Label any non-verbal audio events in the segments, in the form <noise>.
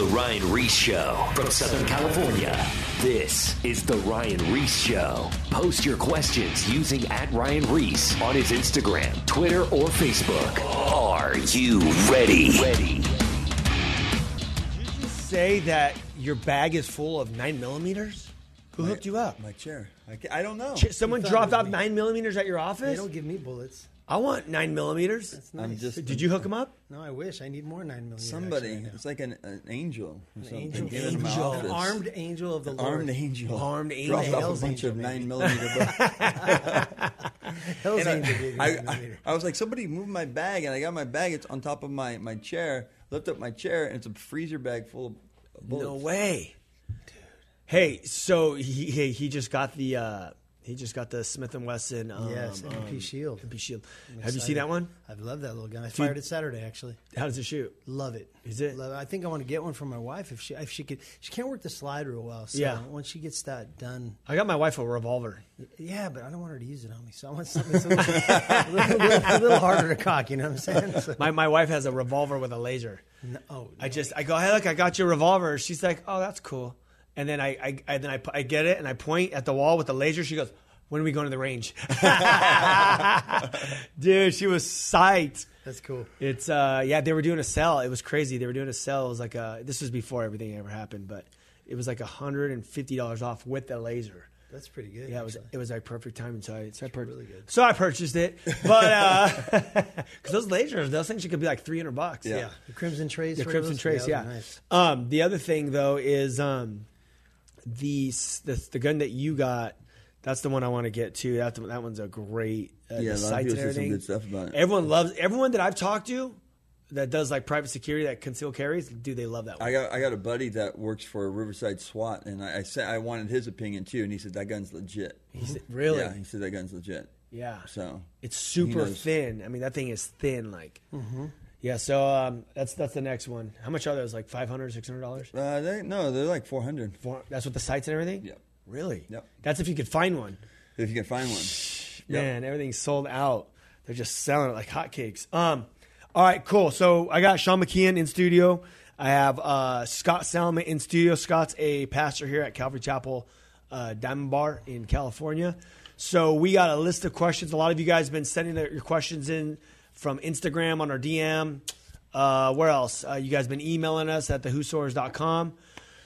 The Ryan Ries Show from Southern California. This is The Ryan Ries Show. Post your questions using at Ryan Ries on his Instagram, Twitter, or Facebook. Are you ready? Ready. Say that your bag is full of nine millimeters. Who hooked you up? My chair. I, ca- I don't know. Ch- Someone You thought dropped it off me. nine millimeters at your They office. don't give me bullets. I want nine millimeters. It's nice. I'm just Did you hook them up? No, I wish. I need more nine millimeter. somebody. actually, right it's like an, an angel or something. angel. given Angel. office. now. armed angel of the Lord. Armed angel. Armed angel. Dropped off a bunch angel, of maybe. nine millimeter. bullets. <laughs> Hell's And I- angel gave I, I. I was like, somebody moved my bag, and I got my bag. It's on top of my, my chair. Lift up my chair, and it's a freezer bag full of bullets. No way. Dude. Hey, so he he, he just got the uh, he just got the Smith and Wesson. Um, Yes, MP um, Shield. MP Shield. I'm Have you seen that one? I love that little gun. I fired it Saturday actually. How does it shoot? Love it. Is it? Love it. I think I want to get one for my wife if she if she could. She can't work the slide real well. So Yeah. Once she gets that done, I got my wife a revolver. yeah, but I don't want her to use it on me. So I want something a little, <laughs> little, little- a little harder to cock. You know what I'm saying? So, My my wife has a revolver with a laser. no, oh, I just I go, hey, look, I got your revolver. She's like, oh, that's cool. And then I I, I then I, I get it and I point at the wall with the laser. She goes, when are we going to the range? <laughs> Dude, she was psyched. that's cool. It's uh yeah, they were doing a sell. It was crazy. They were doing a sell. It was like a this was before everything ever happened, but it was like hundred and fifty dollars off with the laser. That's pretty good. Yeah, it was actually. it was like perfect timing. So I so I, pur- really so I purchased it, but <laughs> because those lasers, those things could be like three hundred bucks. Yeah. Yeah, the Crimson Trace. The Crimson those? Trace, those yeah. Nice. Um, the other thing though is um, the, the the gun that you got. That's the one I want to get to. That that one's a great. Uh, Yeah, a lot of people say some good stuff about it. Everyone loves everyone that I've talked to that does like private security that conceal carries. Do they love that one. I got I got a buddy that works for Riverside SWAT, and I, I said I wanted his opinion too, and he said that gun's legit. He said, really? Yeah, he said that gun's legit. Yeah. So It's super thin. I mean, that thing is thin. Like, Mm-hmm. Yeah. So um, that's that's the next one. How much are those? Like 500 600 dollars. uh, they no, they're like four hundred That's with the sights and everything. Yep. Really? Yep. That's if you could find one. if you can find one. Yep. Man, everything's sold out. They're just selling it like hotcakes. Um, all right, cool. So I got Sean McKeehan in studio. I have uh, Scott Salamat in studio. Scott's a pastor here at Calvary Chapel uh, Diamond Bar in California. So we got a list of questions. A lot of you guys have been sending your questions in from Instagram on our DM. Uh, where else? Uh, you guys been emailing us at thewhosoevers.com.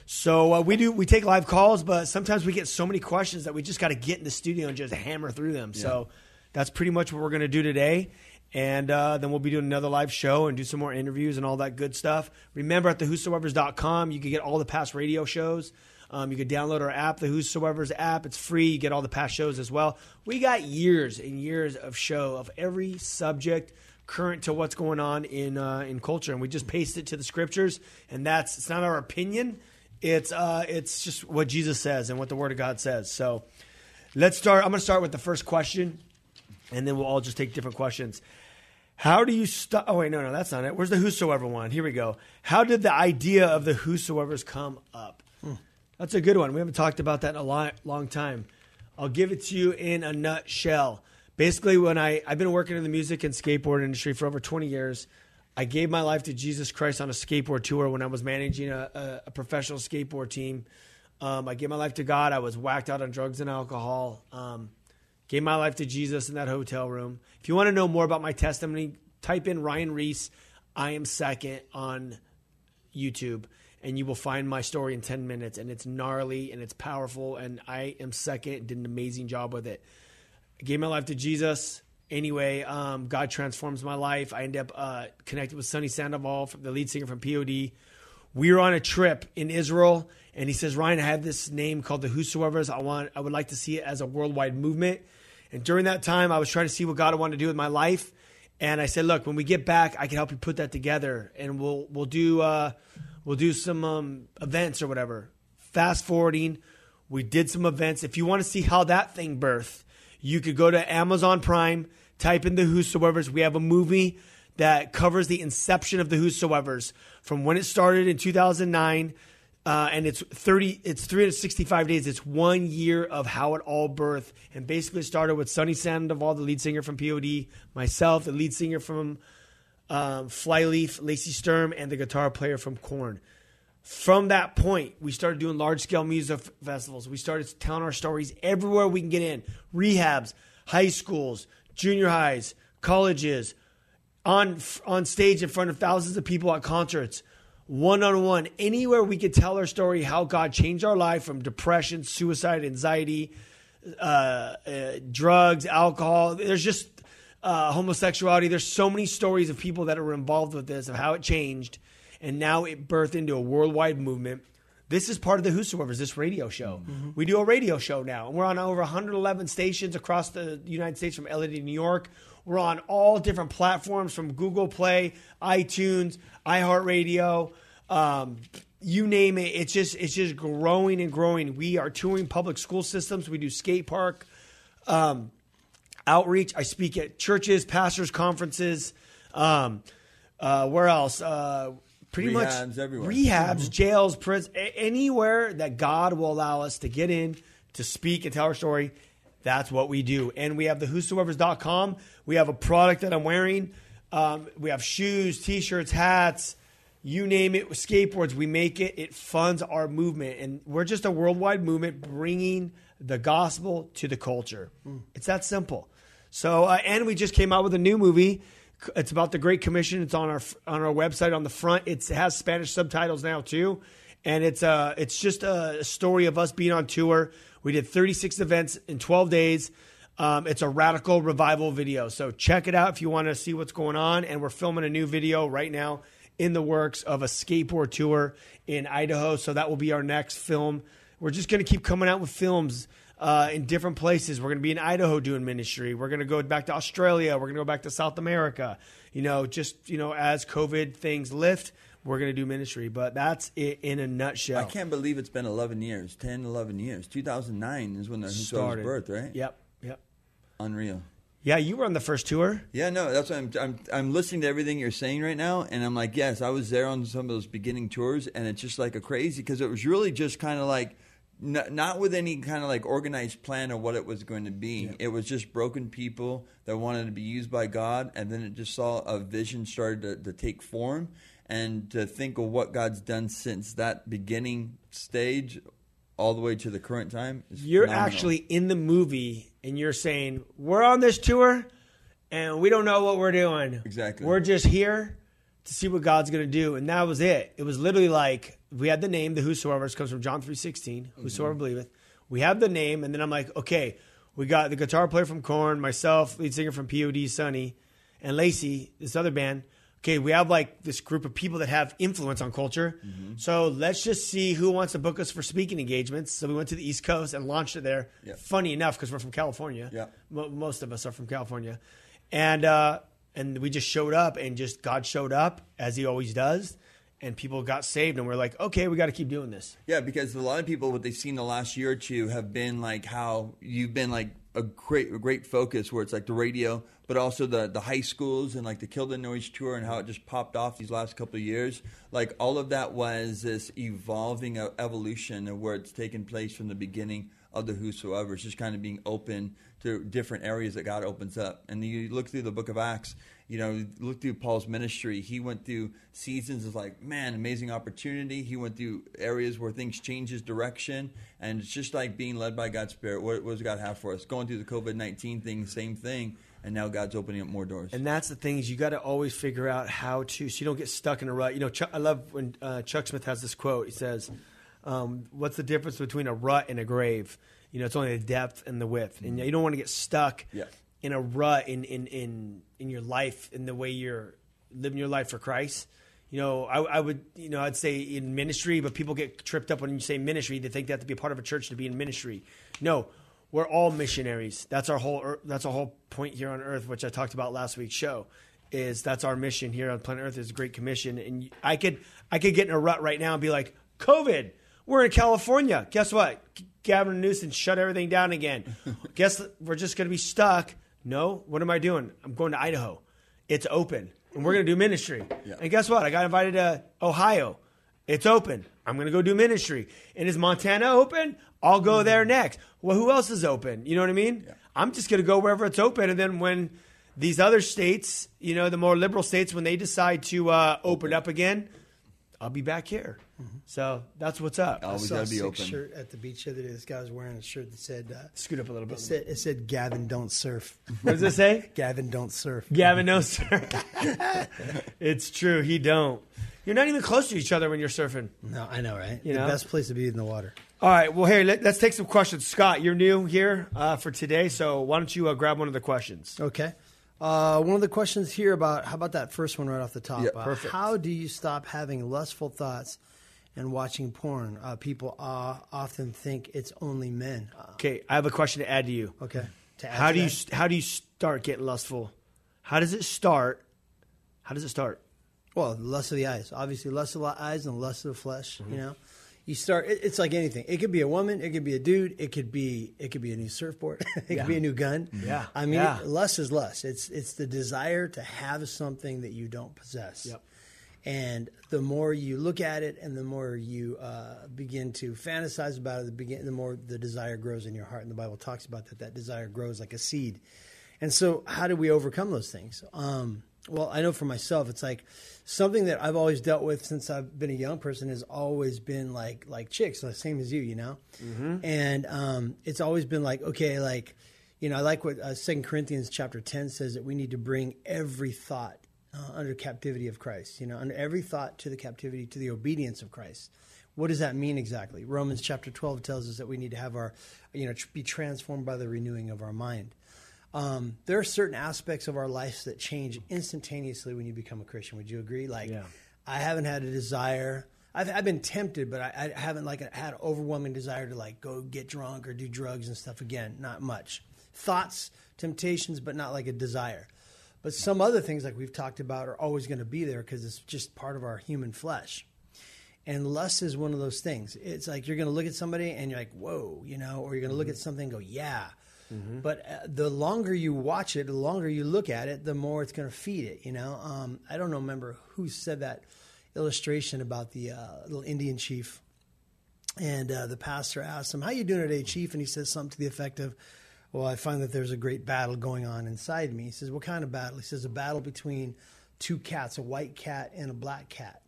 So uh, we do we take live calls, but sometimes we get so many questions that we just got to get in the studio and just hammer through them. So that's pretty much what we're going to do today. And uh, then we'll be doing another live show and do some more interviews and all that good stuff. Remember at thewhosoevers.com, you can get all the past radio shows. Um, you can download our app, the Whosoever's app. It's free. You get all the past shows as well. We got years and years of show of every subject current to what's going on in uh, in culture, and we just paste it to the scriptures. And that's it's not our opinion. It's uh, it's just what Jesus says and what the Word of God says. So let's start. I'm going to start with the first question, and then we'll all just take different questions. How do you stop? Oh wait, no, no, that's not it. Where's the whosoever one? Here we go. How did the idea of the whosoever's come up? That's a good one. We haven't talked about that in a long, long time. I'll give it to you in a nutshell. Basically, when I I've been working in the music and skateboard industry for over 20 years, I gave my life to Jesus Christ on a skateboard tour when I was managing a, a, a professional skateboard team. Um, I gave my life to God. I was whacked out on drugs and alcohol. Um, gave my life to Jesus in that hotel room. If you want to know more about my testimony, type in Ryan Ries. I am second on YouTube, and you will find my story in 10 minutes. And it's gnarly and it's powerful. And I am second, did an amazing job with it. I gave my life to Jesus. Anyway, um, God transforms my life. I end up uh, connected with Sonny Sandoval, the lead singer from POD. We were on a trip in Israel, and he says, "Ryan, I have this name called the Whosoever's. I want, I would like to see it as a worldwide movement." And during that time, I was trying to see what God wanted to do with my life. And I said, "Look, when we get back, I can help you put that together, and we'll we'll do uh, we'll do some um, events or whatever." Fast forwarding, we did some events. If you want to see how that thing birthed, you could go to Amazon Prime, type in the Whosoever's. We have a movie that covers the inception of the Whosoever's from when it started in 2009. Uh, and it's 30, it's 365 days. It's one year of how it all birthed. And basically started with Sonny Sandoval, the lead singer from POD, myself, the lead singer from um, Flyleaf, Lacey Sturm, and the guitar player from Korn. From that point, we started doing large scale music festivals. We started telling our stories everywhere we can get in rehabs, high schools, junior highs, colleges, on on stage in front of thousands of people at concerts, one on one, anywhere we could tell our story, how God changed our life from depression, suicide, anxiety, uh, uh, drugs, alcohol. There's just uh, homosexuality. There's so many stories of people that are involved with this, of how it changed, and now it birthed into a worldwide movement. This is part of the Whosoever's, this radio show. We do a radio show now, and we're on over 111 stations across the United States from LA to New York. We're on all different platforms from Google Play, iTunes, iHeartRadio, um, you name it. It's just it's just growing and growing. We are touring public school systems. We do skate park um, outreach. I speak at churches, pastors' conferences. Um, uh, where else? Uh, pretty Rehabs much everywhere. rehabs, jails, prisons, a- anywhere that God will allow us to get in to speak and tell our story. That's what we do. And we have the whosoevers.com. We have a product that I'm wearing. Um, we have shoes, t-shirts, hats, you name it, skateboards. We make it. It funds our movement. And we're just a worldwide movement bringing the gospel to the culture. It's that simple. So, uh, and we just came out with a new movie. It's about the Great Commission. It's on our on our website on the front. It's, it has Spanish subtitles now too, and it's uh it's just a story of us being on tour. We did 36 events in 12 days. Um, it's a radical revival video, so check it out if you want to see what's going on. And we're filming a new video right now in the works of a skateboard tour in Idaho. So that will be our next film. We're just going to keep coming out with films uh, in different places. We're going to be in Idaho doing ministry. We're going to go back to Australia. We're going to go back to South America. You know, just you know, as COVID things lift, we're going to do ministry. But that's it in a nutshell. I can't believe it's been 11 years, 10, 11 years. 2009 is when the started birth, right? Yep, yep. Unreal. Yeah, you were on the first tour. Yeah, no, that's what I'm, I'm. I'm listening to everything you're saying right now, and I'm like, yes, I was there on some of those beginning tours, and it's just like a crazy because it was really just kind of like, n- not with any kind of like organized plan of what it was going to be. It was just broken people that wanted to be used by God, and then it just saw a vision started to, to take form, and to think of what God's done since that beginning stage, all the way to the current time. You're phenomenal. actually in the movie, and you're saying we're on this tour, and we don't know what we're doing. Exactly. We're just here to see what God's going to do, and that was it. It was literally like we had the name, the Whosoever comes from John three sixteen. Whosoever believeth. We have the name, and then I'm like, okay, we got the guitar player from Korn, myself, lead singer from POD, Sonny, and Lacey, this other band. Okay, we have like this group of people that have influence on culture. So let's just see who wants to book us for speaking engagements. So we went to the East Coast and launched it there. Funny enough, because we're from California. Yeah. Mo- most of us are from California, and uh, and we just showed up, and just God showed up as He always does, and people got saved, and we're like, okay, we got to keep doing this. Yeah, because a lot of people, what they've seen the last year or two, have been like how you've been like a great, a great focus where it's like the radio, but also the the high schools and like the Kill the Noise tour and how it just popped off these last couple of years. Like all of that was this evolving evolution of where it's taken place from the beginning of the Whosoever. It's just kind of being open to different areas that God opens up. And you look through the Book of Acts, you know, look through Paul's ministry. He went through seasons of like, man, amazing opportunity. He went through areas where things change his direction, and it's just like being led by God's Spirit. What, what does God have for us? Going through the COVID nineteen thing, same thing. And now God's opening up more doors. And that's the thing is you got to always figure out how to so you don't get stuck in a rut. You know, Chuck, I love when uh, Chuck Smith has this quote. He says, um, "What's the difference between a rut and a grave? You know, it's only the depth and the width. And you don't want to get stuck Yeah. In a rut in in in in your life in the way you're living your life for Christ." You know, I, I would, you know, I'd say in ministry, but people get tripped up when you say ministry. They think they have to be a part of a church to be in ministry. No, we're all missionaries. That's our whole. That's our whole point here on Earth, which I talked about last week's show. Is that's our mission here on planet Earth is a great commission, and I could I could get in a rut right now and be like, COVID, we're in California. Guess what? Gavin Newsom shut everything down again. <laughs> Guess we're just going to be stuck. No, what am I doing? I'm going to Idaho. It's open, and we're going to do ministry. And guess what? I got invited to Ohio. It's open. I'm going to go do ministry. And is Montana open? I'll go there next. Well, who else is open? You know what I mean? I'm just going to go wherever it's open. And then when these other states, you know, the more liberal states, when they decide to uh, open up again, I'll be back here. So that's what's up. Always I saw gotta a be sick open. shirt at the beach the other day. This guy was wearing a shirt that said, uh, Scoot up a little bit." it bit. said, it said, Gavin, don't surf. What does it say? <laughs> Gavin, don't surf. Gavin knows surf. <laughs> it's true. He don't. You're not even close to each other when you're surfing. No, I know, right? You the know? best place to be in the water. All right. Well, here, let, us take some questions. Scott, you're new here uh, for today, so why don't you uh, grab one of the questions? Okay. Uh, one of the questions here about how about that first one right off the top? Yeah, Uh, perfect. How do you stop having lustful thoughts and watching porn? Uh, people uh, often think it's only men. Uh, Okay, I have a question to add to you. okay. To add How do you how do you start getting lustful? How does it start? How does it start? Well, lust of the eyes. Obviously, lust of the eyes and lust of the flesh. Mm-hmm. You know, you start. It, it's like anything. It could be a woman. It could be a dude. It could be. It could be a new surfboard. <laughs> it Yeah. could be a new gun. Yeah. I mean, Yeah. lust is lust. It's it's the desire to have something that you don't possess. Yep. And the more you look at it, and the more you uh, begin to fantasize about it, the begin, the more the desire grows in your heart. And the Bible talks about that. That desire grows like a seed. And so, how do we overcome those things? Um, well, I know for myself, it's like something that I've always dealt with since I've been a young person has always been like like chicks, the same as you, you know. And um, it's always been like okay, like you know, I like what uh, Second Corinthians chapter ten says that we need to bring every thought uh, under captivity of Christ. You know, under every thought to the captivity to the obedience of Christ. What does that mean exactly? Romans chapter twelve tells us that we need to have our, you know, be transformed by the renewing of our mind. Um, there are certain aspects of our lives that change instantaneously when you become a Christian. Would you agree? Like, Yeah. I haven't had a desire. I've, I've been tempted, but I, I haven't like had an overwhelming desire to like go get drunk or do drugs and stuff again. Not much thoughts, temptations, but not like a desire. But some other things like we've talked about are always going to be there because it's just part of our human flesh. And lust is one of those things. It's like you're going to look at somebody and you're like, whoa, you know, or you're going to look at something and go, yeah. But uh, the longer you watch it, the longer you look at it, the more it's going to feed it, you know? Um, I don't know, remember who said that illustration about the uh, little Indian chief. And uh, the pastor asked him, How you doing today, chief? And he says something to the effect of, Well, I find that there's a great battle going on inside me. He says, What kind of battle? He says, A battle between two cats, a white cat and a black cat.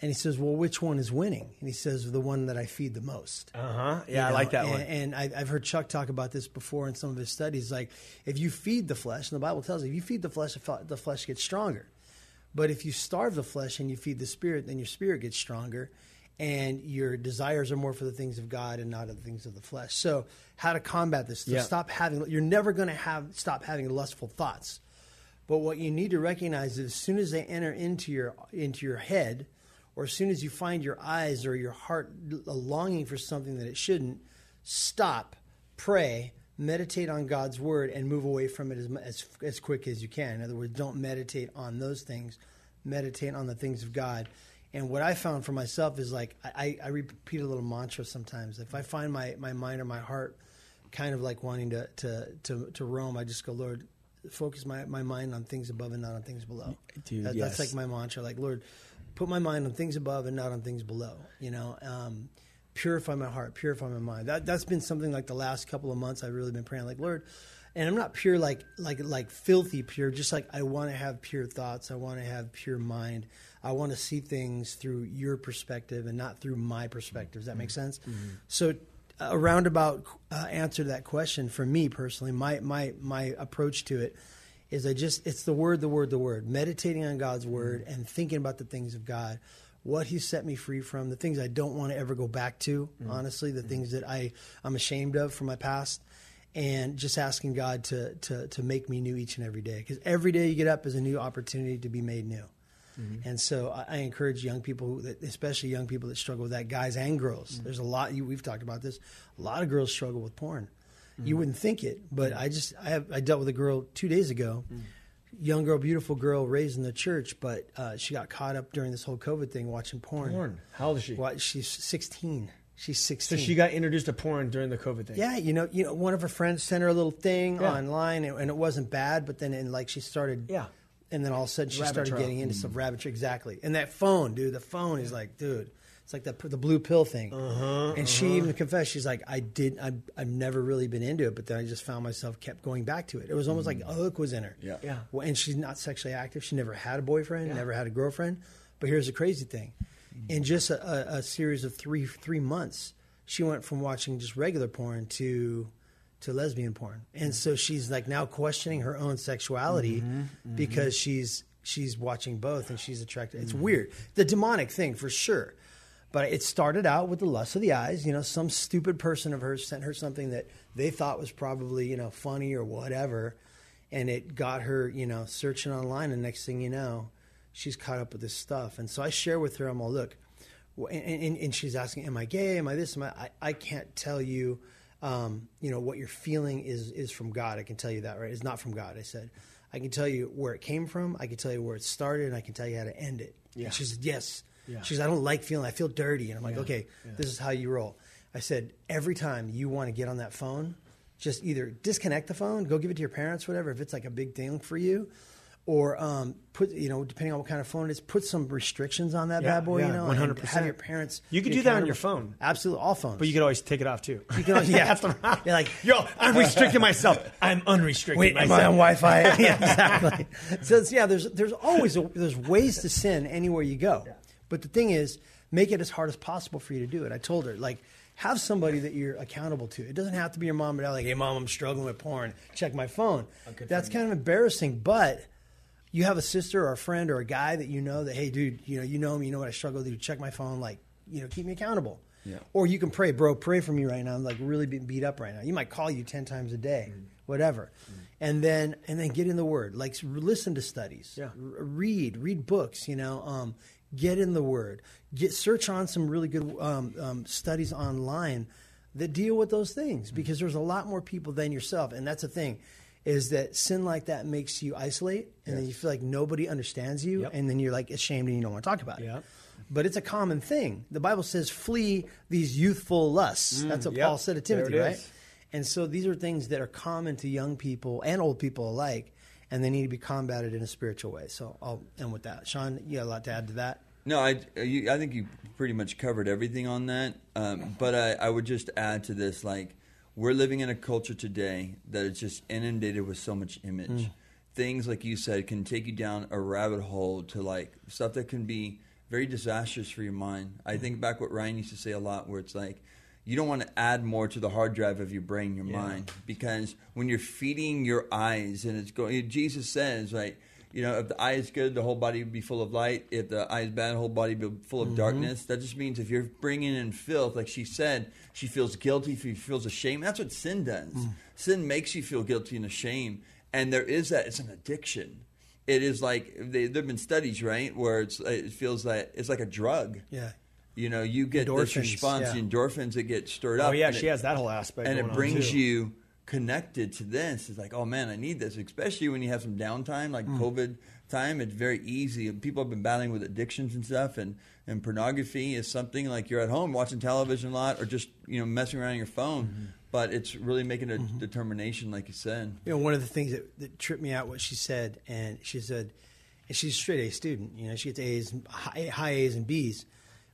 And he says, Well, which one is winning? And he says, The one that I feed the most. Uh huh. You Yeah, I like that and, one. And I, I've heard Chuck talk about this before in some of his studies. Like, if you feed the flesh, and the Bible tells you, if you feed the flesh, the flesh gets stronger. But if you starve the flesh and you feed the spirit, then your spirit gets stronger, and your desires are more for the things of God and not the things of the flesh. So, how to combat this? To Yeah. stop having. You're never going to have stop having lustful thoughts. But what you need to recognize is as soon as they enter into your into your head, or as soon as you find your eyes or your heart longing for something that it shouldn't, stop, pray, meditate on God's word, and move away from it as as as quick as you can. In other words, don't meditate on those things. Meditate on the things of God. And what I found for myself is like I, I repeat a little mantra sometimes. If I find my, my mind or my heart kind of like wanting to, to, to, to roam, I just go, Lord, focus my, my mind on things above and not on things below. Dude, That- yes. That's like my mantra. Like, Lord, put my mind on things above and not on things below. You know, um, purify my heart, purify my mind. That, that's been something like the last couple of months I've really been praying. Like, Lord, and I'm not pure like like like filthy pure. Just like I want to have pure thoughts. I want to have pure mind. I want to see things through your perspective and not through my perspective. Does that make mm-hmm. sense? Mm-hmm. So a roundabout uh, answer to that question for me personally, my my my approach to it is I just it's the word, the word, the word. Meditating on God's mm-hmm. word and thinking about the things of God, what He set me free from, the things I don't want to ever go back to. Honestly, the things that I I'm ashamed of from my past, and just asking God to to to make me new each and every day. Because every day you get up is a new opportunity to be made new. Mm-hmm. And so I, I encourage young people, who, that, especially young people that struggle with that, guys and girls. Mm-hmm. There's a lot. You, we've talked about this. A lot of girls struggle with porn. You mm-hmm. wouldn't think it, but I just I have I dealt with a girl two days ago, young girl, beautiful girl, raised in the church, but uh, she got caught up during this whole COVID thing watching porn. Porn. How old is she? What? She's 16. She's 16. So she got introduced to porn during the COVID thing. Yeah, you know, you know, one of her friends sent her a little thing Yeah. online, and, and it wasn't bad. But then, and like, she started, Yeah. And then all of a sudden, she Rabbit started trail. getting into some hmm. rabbit trail. Exactly, and that phone, dude, the phone is like, dude, it's like the the blue pill thing. Uh-huh, and she even uh-huh. confessed, she's like, I did, I, I've never really been into it, but then I just found myself kept going back to it. It was almost like hmm. a hook was in her. Yeah. Yeah. Well, and she's not sexually active. She never had a boyfriend, never had a girlfriend. But here's the crazy thing: hmm. in just a, a, a series of three three months, she went from watching just regular porn to to lesbian porn, and mm-hmm. so she's like now questioning her own sexuality mm-hmm. Mm-hmm. because she's she's watching both and she's attracted. It's weird, the demonic thing for sure. But it started out with the lust of the eyes. You know, some stupid person of hers sent her something that they thought was probably you know funny or whatever, and it got her you know searching online. And next thing you know, she's caught up with this stuff. And so I share with her, I'm all look, and, and, and she's asking, "Am I gay? Am I this? Am I?" I, I can't tell you, um, you know, what you're feeling is is from God. I can tell you that, right? It's not from God. I said, I can tell you where it came from. I can tell you where it started, and I can tell you how to end it. Yeah. And she said, yes. Yeah. She said, I don't like feeling. I feel dirty, and I'm like, Yeah. okay, Yeah. this is how you roll. I said, every time you want to get on that phone, just either disconnect the phone, go give it to your parents, whatever, if it's like a big thing for you, or um, put, you know, depending on what kind of phone it is, put some restrictions on that Yeah, bad boy, yeah, you know, and 100%. have your parents. You could do that on your phone. Absolutely, all phones. But you could always take it off too. <laughs> You can always- <laughs> yeah. that's the problem. You're like, yo, I'm restricting myself. I'm unrestricted. Wait, am. I on Wi-Fi? <laughs> yeah, exactly. So yeah, there's there's always a, there's ways to sin anywhere you go, but the thing is, make it as hard as possible for you to do it. I told her like. Have somebody that you're accountable to. It doesn't have to be your mom or dad. Like, hey, mom, I'm struggling with porn. Check my phone. That's kind of embarrassing, but you have a sister or a friend or a guy that you know that, hey, dude, you know, you know me, you know what I struggle with. Check my phone. Like, you know, keep me accountable. Yeah. Or you can pray, bro, pray for me right now. I'm like really being beat up right now. You might call you 10 times a day, whatever. And then, and then get in the word, like listen to studies, Yeah. R- read, read books, you know, um, get in the word, get search on some really good um, um, studies online that deal with those things because there's a lot more people than yourself. And that's the thing is that sin like that makes you isolate and then you feel like nobody understands you. Yep. And then you're like ashamed and you don't want to talk about it Yep. but it's a common thing. The Bible says, "Flee these youthful lusts." That's what Mm, yep. Paul said to Timothy, right? is. And so these are things that are common to young people and old people alike, and they need to be combated in a spiritual way. So I'll end with that. Sean, you got a lot to add to that. No, I, you, I think you pretty much covered everything on that. Um, but I, I would just add to this, like we're living in a culture today that is just inundated with so much image. Mm. Things like you said can take you down a rabbit hole to like stuff that can be very disastrous for your mind. I mm. think back what Ryan used to say a lot, where it's like you don't want to add more to the hard drive of your brain, your mind, because when you're feeding your eyes and it's going, Jesus says, right. You know, if the eye is good, the whole body will be full of light. If the eye is bad, the whole body will be full of mm-hmm. darkness. That just means if you're bringing in filth, like she said, she feels guilty, she feels ashamed. That's what sin does. Mm. Sin makes you feel guilty and ashamed. And there is that, it's an addiction. It is like, they, there have been studies, right, where it's, it feels like it's like a drug. Yeah. You know, you get this Endorphins, response, yeah. the endorphins that get stirred oh, up. Oh yeah, she it- has that whole aspect, and it brings you connected to this. It's like, oh man, I need this, especially when you have some downtime, like Mm. COVID time. It's very easy. People have been battling with addictions and stuff, and and pornography is something like you're at home watching television a lot, or just you know messing around on your phone. Mm-hmm. But it's really making a determination, like you said. You know, one of the things that, that tripped me out what she said, and she said, and she's a straight A student. You know, she gets A's, high, high A's and B's,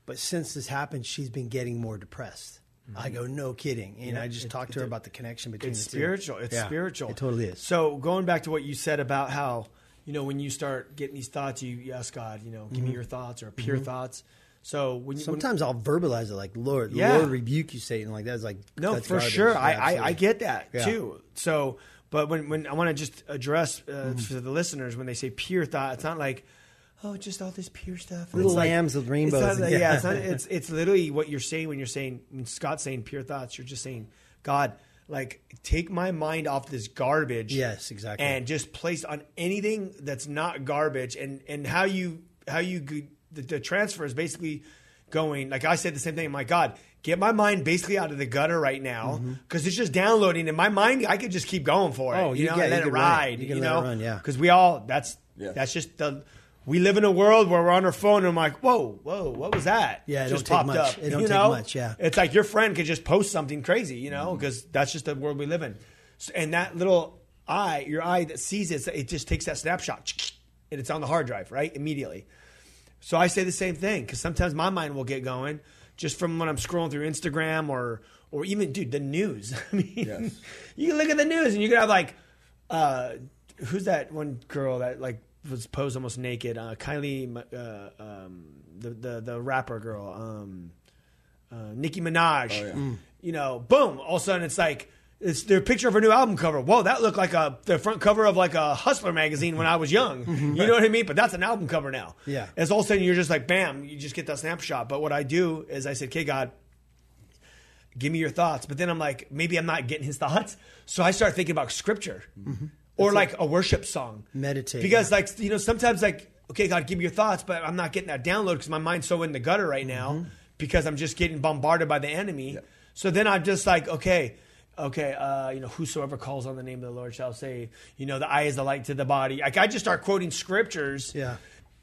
but since this happened, she's been getting more depressed. I go, no kidding. And I just Mm-hmm. It- talked to her about the connection between It's the two. spiritual. It's Yeah, spiritual. It totally is. So going back to what you said about how you know when you start getting these thoughts, you, you ask God, you know, give Mm-hmm. me your thoughts or pure thoughts. So when you when- Sometimes I'll verbalize it like, Lord, Yeah. Lord rebuke you, Satan. Like that's like No, that's for garbage. sure. Yeah, I, I, I get that Yeah. too. So, but when, when I want to just address uh, Mm-hmm. for the listeners, when they say pure thought, it's not like, oh, just all this pure stuff. Little like- lambs with it's rainbows not like- yeah, yeah. it's, <laughs> not, it's it's literally what you're saying when you're saying when Scott's saying pure thoughts. You're just saying, God, like take my mind off this garbage. Yes, exactly. And just place on anything that's not garbage. And and how you how you the, the transfer is basically going like I said the same thing. My God, get my mind basically out of the gutter right now because it's just downloading. In my mind, I could just keep going for it. Mm-hmm. Oh, you you know, get- and let you it can run ride. You You, can let it know, run, yeah. Because we all that's Yeah. that's just the. We live in a world where we're on our phone and I'm like, whoa, whoa, what was that? Yeah, it just don't take popped much. up. It don't you take know? much, yeah. It's like your friend could just post something crazy, you know, because that's just the world we live in. So, and that little eye, your eye that sees it, it just takes that snapshot <sniffs> and it's on the hard drive, right? Immediately. So I say the same thing because sometimes my mind will get going just from when I'm scrolling through Instagram or or even dude the news. <laughs> I mean, Yes. <laughs> you can look at the news and you can have like, uh, who's that one girl that like was posed almost naked. Uh, Kylie, uh, um, the, the the rapper girl, um, uh, Nicki Minaj. Oh, yeah. You know, boom! All of a sudden, it's like it's their picture of her new album cover. Whoa, that looked like a the front cover of like a Hustler magazine when I was young. <laughs> You know what I mean? But that's an album cover now. Yeah. As all of a sudden you're just like, bam, you just get that snapshot. But what I do is I said, okay, God, give me your thoughts. But then I'm like, maybe I'm not getting his thoughts. So I start thinking about scripture or like a worship song. Meditate, Because like, you know, sometimes like, okay, God, give me your thoughts, but I'm not getting that download because my mind's so in the gutter right now Mm-hmm. because I'm just getting bombarded by the enemy. So then I'm just like, okay, okay, uh, you know, whosoever calls on the name of the Lord shall say, you know, the eye is the light to the body. Like I just start quoting scriptures. Yeah.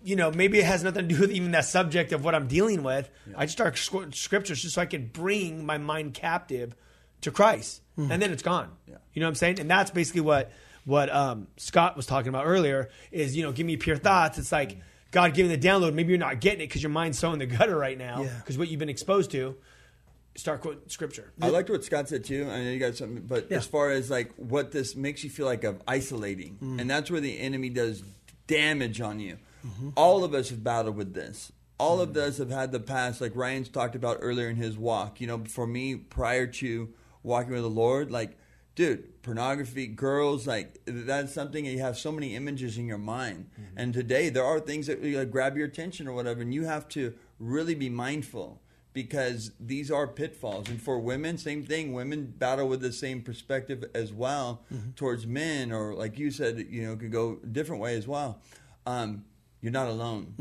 You know, maybe it has nothing to do with even that subject of what I'm dealing with. I just start quoting scriptures just so I can bring my mind captive to Christ, Hmm. and then it's gone. Yeah. You know what I'm saying? And that's basically what what um, Scott was talking about earlier. Is you know, give me pure thoughts. It's like God giving the download. Maybe you're not getting it because your mind's so in the gutter right now. Yeah. Because what you've been exposed to. Start quoting scripture. I liked what Scott said too. I know you got something, but Yeah. as far as like what this makes you feel like of isolating, Mm. and that's where the enemy does damage on you. Mm-hmm. All of us have battled with this. All Mm. of us have had the past, like Ryan's talked about earlier in his walk. You know, for me, prior to walking with the Lord, like, dude, pornography, girls, like that's something you have so many images in your mind. Mm-hmm. And today, there are things that like, grab your attention or whatever, and you have to really be mindful because these are pitfalls. And for women, same thing. Women battle with the same perspective as well towards men, or like you said, you know, could go a different way as well. Um, you're not alone.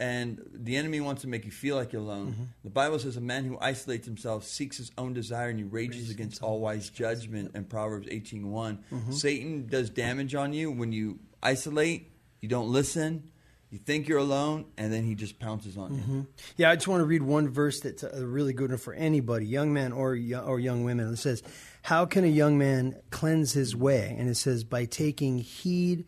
And the enemy wants to make you feel like you're alone. Mm-hmm. The Bible says a man who isolates himself seeks his own desire and he rages against all wise judgment in Proverbs 18.1. Mm-hmm. Satan does damage on you when you isolate, you don't listen, you think you're alone, and then he just pounces on you. Mm-hmm. Yeah, I just want to read one verse that's a really good one for anybody, young man or or young women. It says, "How can a young man cleanse his way?" And it says, "By taking heed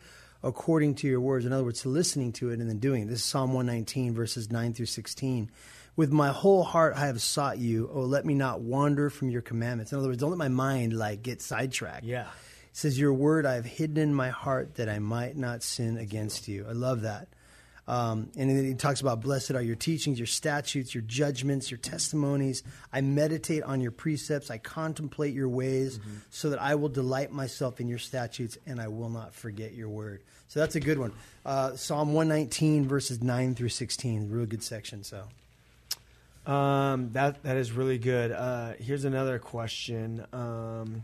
according to your words." In other words, to listening to it and then doing it. This is Psalm one nineteen, verses nine through sixteen. With my whole heart I have sought you. Oh, let me not wander from your commandments. In other words, don't let my mind like get sidetracked. Yeah. It says, Your word I have hidden in my heart that I might not sin against you. I love that. Um, and then he talks about blessed are your teachings, your statutes, your judgments, your testimonies. I meditate on your precepts. I contemplate your ways so that I will delight myself in your statutes and I will not forget your word. So that's a good one. Uh, Psalm 119, verses 9 through 16. Real good section. So. Um, that that is really good. Uh, here's another question. Um,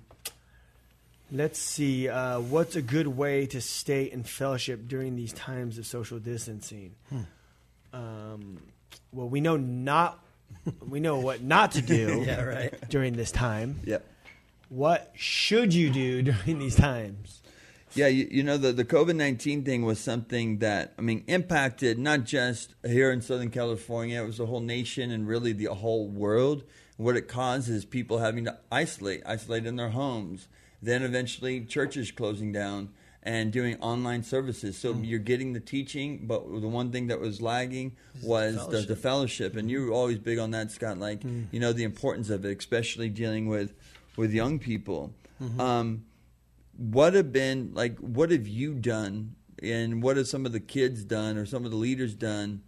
let's see. Uh, what's a good way to stay in fellowship during these times of social distancing? Um, well, we know not. We know what not to do. <laughs> Yeah, right. During this time, Yeah. what should you do <laughs> during these times? Yeah, you, you know the the COVID nineteen thing was something that I mean impacted not just here in Southern California. It was the whole nation and really the whole world. What it caused is people having to isolate, isolate in their homes. Then eventually churches closing down and doing online services. So Mm. you're getting the teaching, but the one thing that was lagging was the, fellowship. the fellowship. And you were always big on that, Scott. Like Mm. you know the importance of it, especially dealing with with young people. Mm-hmm. Um, what have been like what have you done and what have some of the kids done or some of the leaders done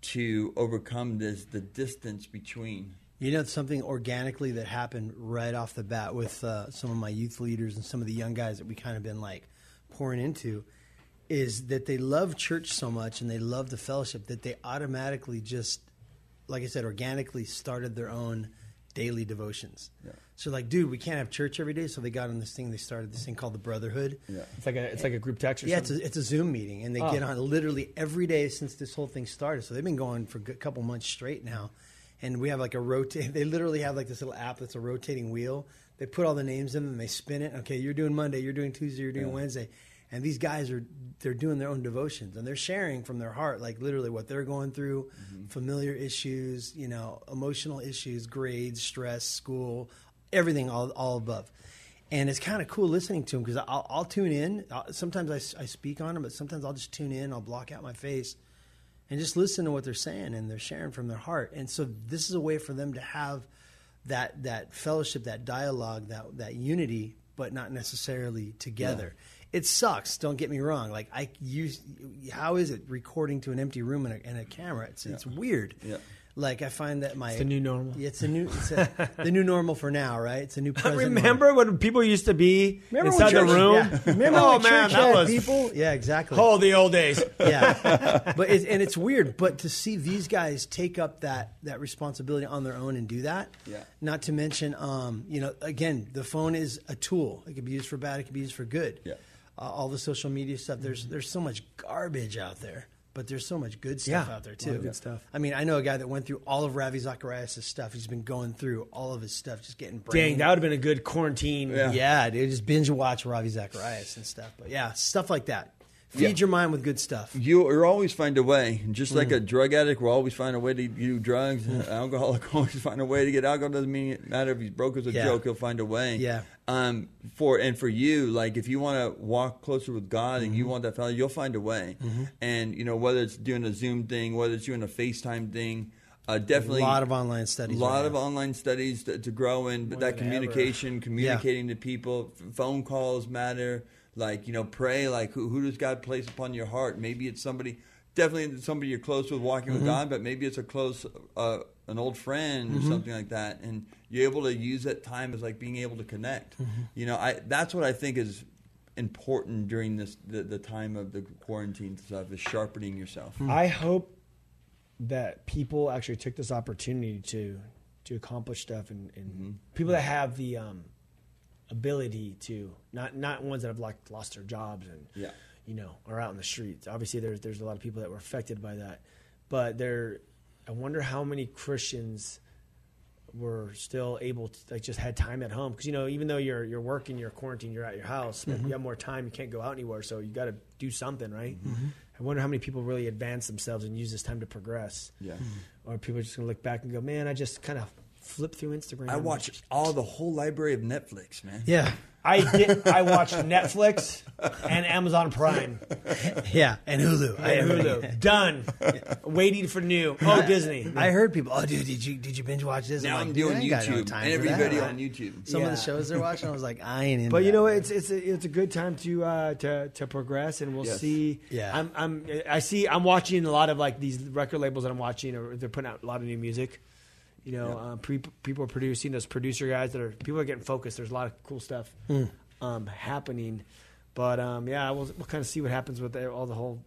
to overcome this the distance between You know, something organically that happened right off the bat with uh, some of my youth leaders and some of the young guys that we kind of been like pouring into is that they love church so much and they love the fellowship that they automatically just, like I said, organically started their own daily devotions. Yeah. So, like, dude, we can't have church every day. So they got on this thing. They started this thing called the Brotherhood. Yeah, It's like a it's like a group text or something. Yeah, it's a, it's a Zoom meeting, and they Oh. get on literally every day since this whole thing started. So they've been going for a couple months straight now. And we have like a rotate. <laughs> They literally have like this little app that's a rotating wheel. They put all the names in and they spin it. Okay, you're doing Monday, you're doing Tuesday, you're doing Wednesday, and these guys are they're doing their own devotions and they're sharing from their heart, like literally what they're going through, mm-hmm. familiar issues, you know, emotional issues, grades, stress, school, everything, all all above and it's kind of cool listening to them because I'll, I'll tune in. Sometimes I'll, sometimes I, I speak on them, but sometimes I'll just tune in. I'll block out my face and just listen to what they're saying, and they're sharing from their heart. And so this is a way for them to have that that fellowship, that dialogue, that that unity, but not necessarily together. it sucks. Don't get me wrong. Like I use, how is it recording to an empty room and a, and a camera? It's it's weird. Yeah. Like I find that my it's the new normal. Yeah, it's a new it's a, the new normal for now, right? It's a new. <laughs> present moment. Remember when people used to be Remember when inside the room? yeah. Remember oh when man, church that had was people. Yeah, exactly. oh the old days. <laughs> yeah, but it's, and it's weird. But to see these guys take up that that responsibility on their own and do that, Yeah. Not to mention, um, you know, again, the phone is a tool. It can be used for bad. It can be used for good. Yeah. Uh, all the social media stuff. There's there's so much garbage out there, but there's so much good stuff Yeah, out there too. good stuff. I mean, I know a guy that went through all of Ravi Zacharias' stuff. He's been going through all of his stuff, just getting Dang, that would have been a good quarantine. Yeah. Yeah, dude, just binge watch Ravi Zacharias and stuff. But yeah, stuff like that. Feed your mind with good stuff. You will always find a way. Just like a Mm. drug addict will always find a way to do drugs. An <laughs> alcoholic will always find a way to get alcohol. Doesn't mean it matter if he's broke as a Yeah. joke. He'll find a way. Yeah. Um. For and for you, like if you want to walk closer with God and Mm-hmm. you want that fellow, you'll find a way. And you know whether it's doing a Zoom thing, whether it's doing a FaceTime thing, uh, definitely a lot of online studies. a lot right of now. online studies to, to grow in, but that than ever. communication, communicating to people, phone calls matter. Like you know, pray. Like who, who does God place upon your heart? Maybe it's somebody, definitely somebody you're close with, walking Mm-hmm. with God, but maybe it's a close, uh, an old friend or something like that, and you're able to use that time as like being able to connect. Mm-hmm. You know, I that's what I think is important during this the, the time of the quarantine stuff is sharpening yourself. I hope that people actually took this opportunity to to accomplish stuff and, and people that have the um, ability to not not ones that have like lost their jobs and Yeah. you know are out in the streets. Obviously, there's there's a lot of people that were affected by that, but there. I wonder how many Christians were still able to like just had time at home because you know even though you're you're working you're quarantined you're at your house but mm-hmm. you have more time you can't go out anywhere so you got to do something right mm-hmm. i wonder how many people really advance themselves and use this time to progress Yeah. or people are just gonna look back and go man i just kind of flip through instagram I watch all the whole library of Netflix, man. Yeah, i did i watched netflix and amazon prime yeah, and Hulu. I and hulu done waiting for new oh disney I heard people. Oh, dude, did you did you binge watch this? Now like, I'm dude, doing I ain't got no YouTube. time for Every that. video on YouTube. Some of the shows they're watching, I was like, I ain't in. But you that. know, it's it's a, it's a good time to uh, to to progress, and we'll Yes. see. Yeah. I'm I'm I see. I'm watching a lot of like these record labels that I'm watching. Or they're putting out a lot of new music. You know, Yeah. um, pre- people are producing. Those producer guys that are people are getting focused. There's a lot of cool stuff Hmm. um, happening. But um, yeah, we'll we'll kind of see what happens with all the whole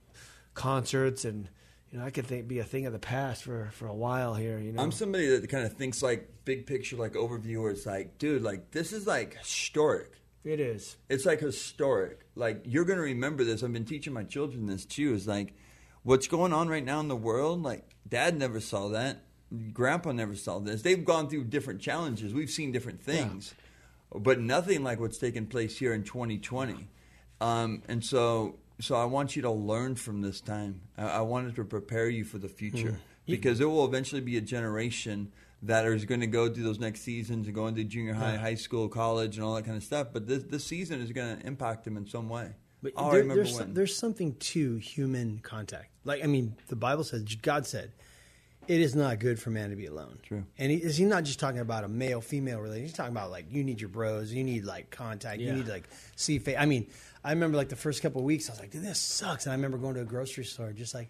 concerts and. You know, I could think be a thing of the past for, for a while here. You know, I'm somebody that kind of thinks like big picture, like overview, where it's like, dude, like this is like historic. it is. It's like historic. Like you're gonna remember this. I've been teaching my children this too. Is like what's going on right now in the world. Like Dad never saw that. Grandpa never saw this. They've gone through different challenges. We've seen different things, but nothing like what's taking place here in 2020. Um, and so, so I want you to learn from this time. I, I wanted to prepare you for the future because there will eventually be a generation that is going to go through those next seasons and go into junior high, high school, college, and all that kind of stuff. But this this season is going to impact them in some way. But oh, I there- remember there's, when. there's something to human contact. Like, I mean, the Bible says, God said, it is not good for man to be alone. True. And he, is he not just talking about a male female relationship? He's talking about like you need your bros, you need like contact, you need like see face. I mean, I remember like the first couple of weeks, I was like, dude, this sucks. And I remember going to a grocery store, just like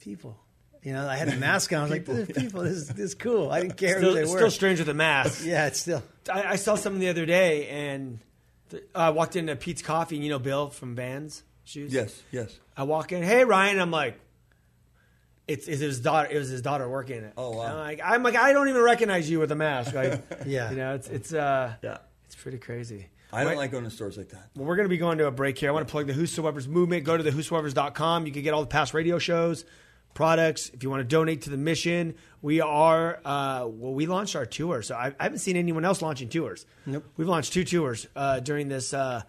people. You know, I had a <laughs> mask on. I was like, there's people. This, is- this is cool. I didn't care Still, who they were. still strange with the mask. <laughs> yeah, it's still. I, I saw something the other day, and th- I walked into Peet's Coffee, and you know Bill from Vans Shoes. yes, yes. I walk in, hey Ryan, I'm like, it's, it's his daughter. It was his daughter working it. Oh, wow. I'm like, I'm like, I don't even recognize you with a mask. Like, <laughs> Yeah. you know, it's it's uh, Yeah. it's pretty crazy. I don't Right. like going to stores like that. Well, we're going to be going to a break here. I want to plug the Whosoever's movement. Go to the whosoever's.com. You can get all the past radio shows, products. If you want to donate to the mission, we are, uh, well, we launched our tour. So I, I haven't seen anyone else launching tours. Nope. We've launched two tours uh, during this, uh,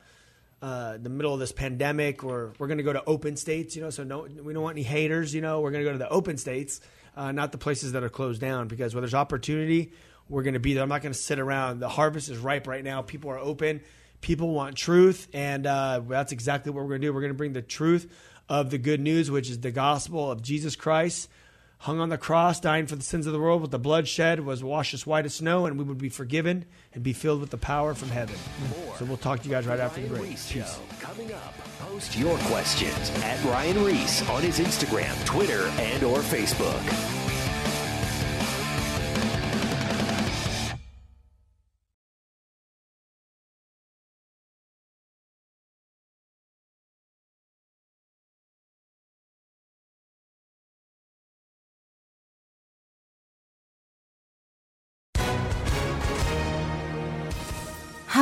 uh, the middle of this pandemic. We're, we're going to go to open states, you know, so no, we don't want any haters, you know. We're going to go to the open states, uh, not the places that are closed down, because where there's opportunity, we're going to be there. I'm not going to sit around. The harvest is ripe right now. People are open. People want truth, and uh, that's exactly what we're going to do. We're going to bring the truth of the good news, which is the gospel of Jesus Christ, hung on the cross, dying for the sins of the world, with the blood shed was washed as white as snow, and we would be forgiven and be filled with the power from heaven. So we'll talk to you guys right after the break. Ries Show. Coming up, post your questions at Ryan Ries on his Instagram, Twitter, and or Facebook.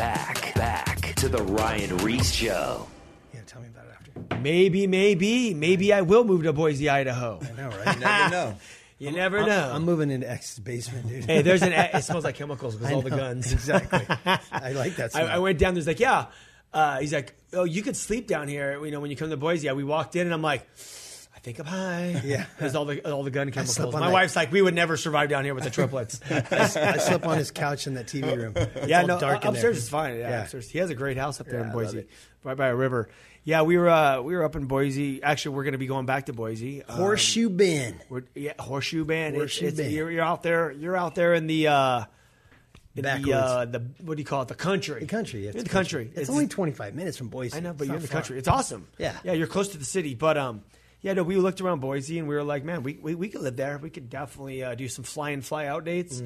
Back, back to the Ryan Ries Show. Yeah, tell me about it after. Maybe, maybe, maybe I will move to Boise, Idaho. I know, right? You never know. <laughs> You never I'm, know. I'm moving into X's basement, dude. hey, there's an. <laughs> It smells like chemicals with I all the guns. <laughs> Exactly. I like that. I, Smell. I went down. There's like, yeah. Uh, he's like, oh, you could sleep down here. You know, when you come to Boise. Yeah, we walked in, and I'm like, I think I'm high. <laughs> Yeah. because all the all the gun chemicals. My that. wife's like, we would never survive down here with the triplets. <laughs> I slept on his couch in that TV room. It's yeah, no, dark upstairs is fine. Yeah, Yeah. upstairs. He has a great house up there Yeah, in Boise, right by a river. Yeah, we were uh, we were up in Boise. Actually, we're going to be going back to Boise. Um, Horseshoe Bend. Yeah, horseshoe. It's- Horseshoe it's, Bend. You're, you're out there. You're out there in the uh, the, uh, the what do you call it? The country. The country. It's in the country. It's, only 25 minutes from Boise. I know, but It's you're in the far. country. It's awesome. Yeah. yeah. You're close to the city, but um, yeah. No, we looked around Boise and we were like, man, we we, we could live there. We could definitely uh, do some fly in, fly out dates.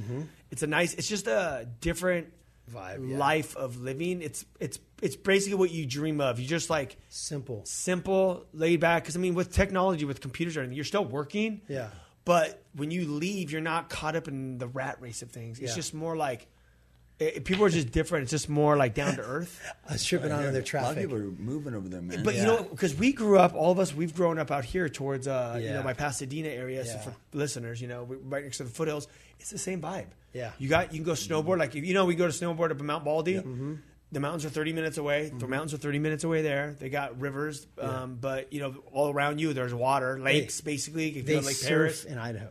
It's a nice. It's just a different Mm-hmm. Vibe, yeah. life of living. It's it's it's basically what you dream of. You just like Simple. simple, laid back. Because I mean, with technology, with computers, and everything, you're still working. Yeah. But when you leave, you're not caught up in the rat race of things. It's Yeah. just more like it, people are just different. It's just more like down to earth. <laughs> I was tripping onto their A lot of traffic. people are moving over there, man. But you know, because we grew up, all of us, we've grown up out here towards, uh, you know, my Pasadena area. So for listeners, you know, right next to the foothills, it's the same vibe. Yeah. you got you can go snowboard. Like if, you know, we go to snowboard up in Mount Baldy. The mountains are thirty minutes away. Mm-hmm. The mountains are thirty minutes away there. They got rivers, um, but you know, all around you there's water, lakes, basically. You can they go to Lake surf Paris. in Idaho.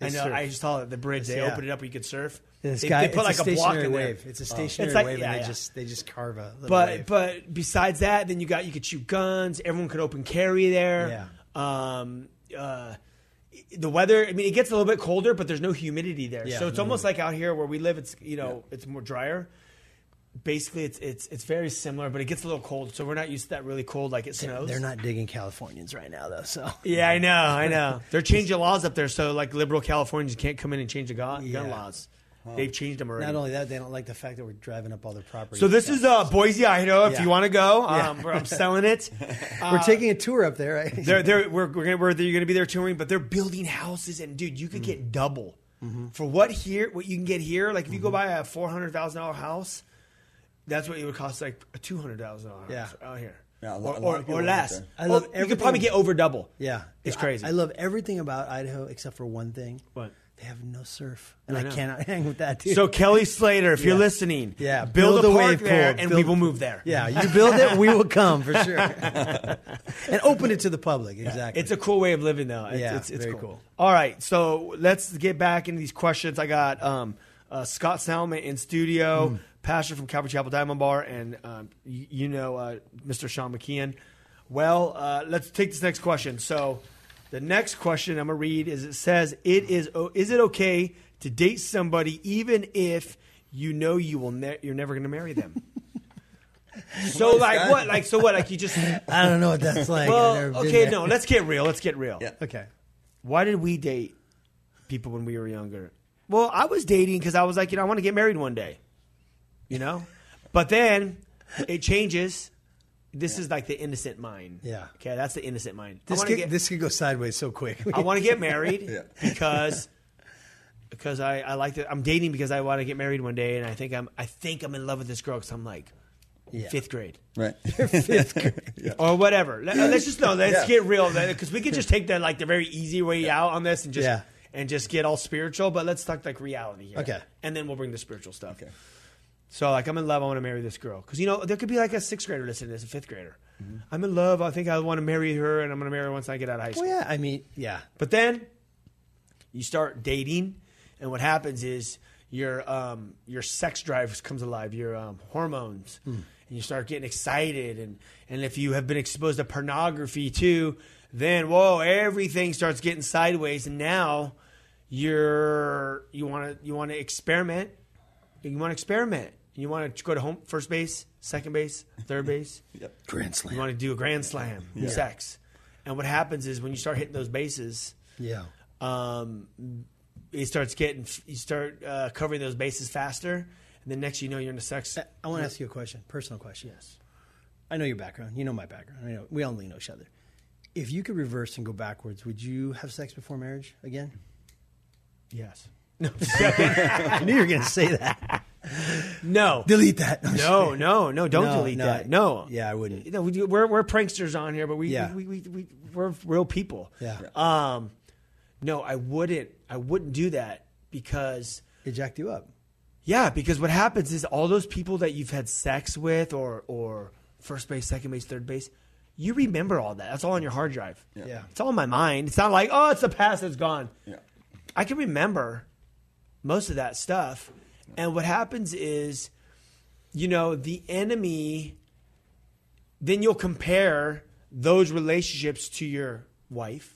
I know. surf. I just saw it, the bridge. They Yeah. opened it up. where You could surf. This They, guy, they put it's like a a, block stationary in there. wave. It's a stationary like- wave, yeah, and they yeah. just they just carve a little But wave. but besides that, then you got you could shoot guns. Everyone could open carry there. Yeah. Um. Uh. The weather. I mean, it gets a little bit colder, but there's no humidity there. Yeah. So it's almost like out here where we live. It's you know it's more drier. Basically, it's it's it's very similar, but it gets a little cold. So we're not used to that really cold like it snows. they're not digging Californians right now, though. So Yeah, I know, I know. <laughs> They're changing laws up there, so like liberal Californians can't come in and change the gun, gun Yeah. Laws. They've changed them already. not only that, they don't like the fact that we're driving up all their property. so this is uh, Boise, Idaho. If Yeah. you want to go, um, where I'm selling it. <laughs> we're taking a tour up there. Right? <laughs> They're, they're, we're, we're gonna, we're, you're going to be there touring, but they're building houses, and dude, you could Mm. get double Mm-hmm. for what here, what you can get here. Like if you go buy a four hundred thousand dollar house, that's what it would cost, like a two hundred thousand dollar house Yeah. out here, Yeah, a or, lot- a lot or, of people or live less. there. I love you could probably get over double. yeah, it's I- crazy. I, love everything about Idaho except for one thing. What? They have no surf, and I I, cannot <laughs> hang with that. Dude. So Kelly Slater, if you're listening, Yeah, build, build a wave there, pool. and Build- we will move there. yeah, you build it, we will come for <laughs> sure, <laughs> and open it to the public. Exactly. It's a cool way of living, though. It's, Yeah, it's, it's very cool. cool. All right, so let's get back into these questions. I got um, uh, Scott Salamat in studio, Hmm. pastor from Calvary Chapel Diamond Bar, and um, you, you know uh, Mr. Sean McKeehan. Well, uh, let's take this next question. So, the next question I'm gonna read is: It says, "It is is it okay to date somebody even if you know you will ne- you're never gonna marry them?" <laughs> so, like guy. what? Like so what? Like you just <laughs> I don't know what that's like. Well, okay, no. Let's get real. Let's get real. Yeah. Okay. Why did we date people when we were younger? Well, I was dating because I was like, you know, I want to get married one day. You know? But then it changes. This is like the innocent mind. Yeah. Okay, that's the innocent mind. I This wanna could, get, this could go sideways so quick. I want to get married <laughs> Yeah. because because I, I like that I'm dating because I want to get married one day and I think I'm I think I'm in love with this girl because I'm like Yeah. fifth grade Right. <laughs> <laughs> or whatever. Let, uh, us just know. Let's Yeah. get real because we could just take the like the very easy way out on this and just Yeah. and just get all spiritual. But let's talk like reality here. Okay. and then we'll bring the spiritual stuff. Okay. So like I'm in love. I want to marry this girl because you know there could be like a sixth grader listening to this, a fifth grader. Mm-hmm. I'm in love. I think I want to marry her, and I'm going to marry her once I get out of high school. Well, yeah. I mean, yeah. But then you start dating, and what happens is your um, your sex drive comes alive, your um, hormones, Hmm. and you start getting excited. And, and if you have been exposed to pornography too, then whoa, everything starts getting sideways. And now you're you want to you want to experiment. You want to experiment. You want to go to home first base, second base, third base. <laughs> Yep. Grand slam. You want to do a grand slam, sex. And what happens is when you start hitting those bases, Yeah. um, it starts getting you start uh, covering those bases faster, and then next you know you're in a sex. I want to ask you a question, personal question. Yes. I know your background. You know my background. I know we only know each other. If you could reverse and go backwards, would you have sex before marriage again? Yes. No, <laughs> I knew you were going to say that. No. Delete that. No, no, no! Don't No, delete no, that. No. yeah, I wouldn't. You know, we, we're, we're pranksters on here, but we Yeah. we, we, we we're real people. Yeah. Um, no, I wouldn't. I wouldn't do that because It jacked you up. Yeah, because what happens is all those people that you've had sex with, or or first base, second base, third base, you remember all that. That's all on your hard drive. Yeah. it's all in my mind. It's not like oh, it's the past, it's gone. Yeah. I can remember most of that stuff, and what happens is, you know, the enemy. Then you'll compare those relationships to your wife,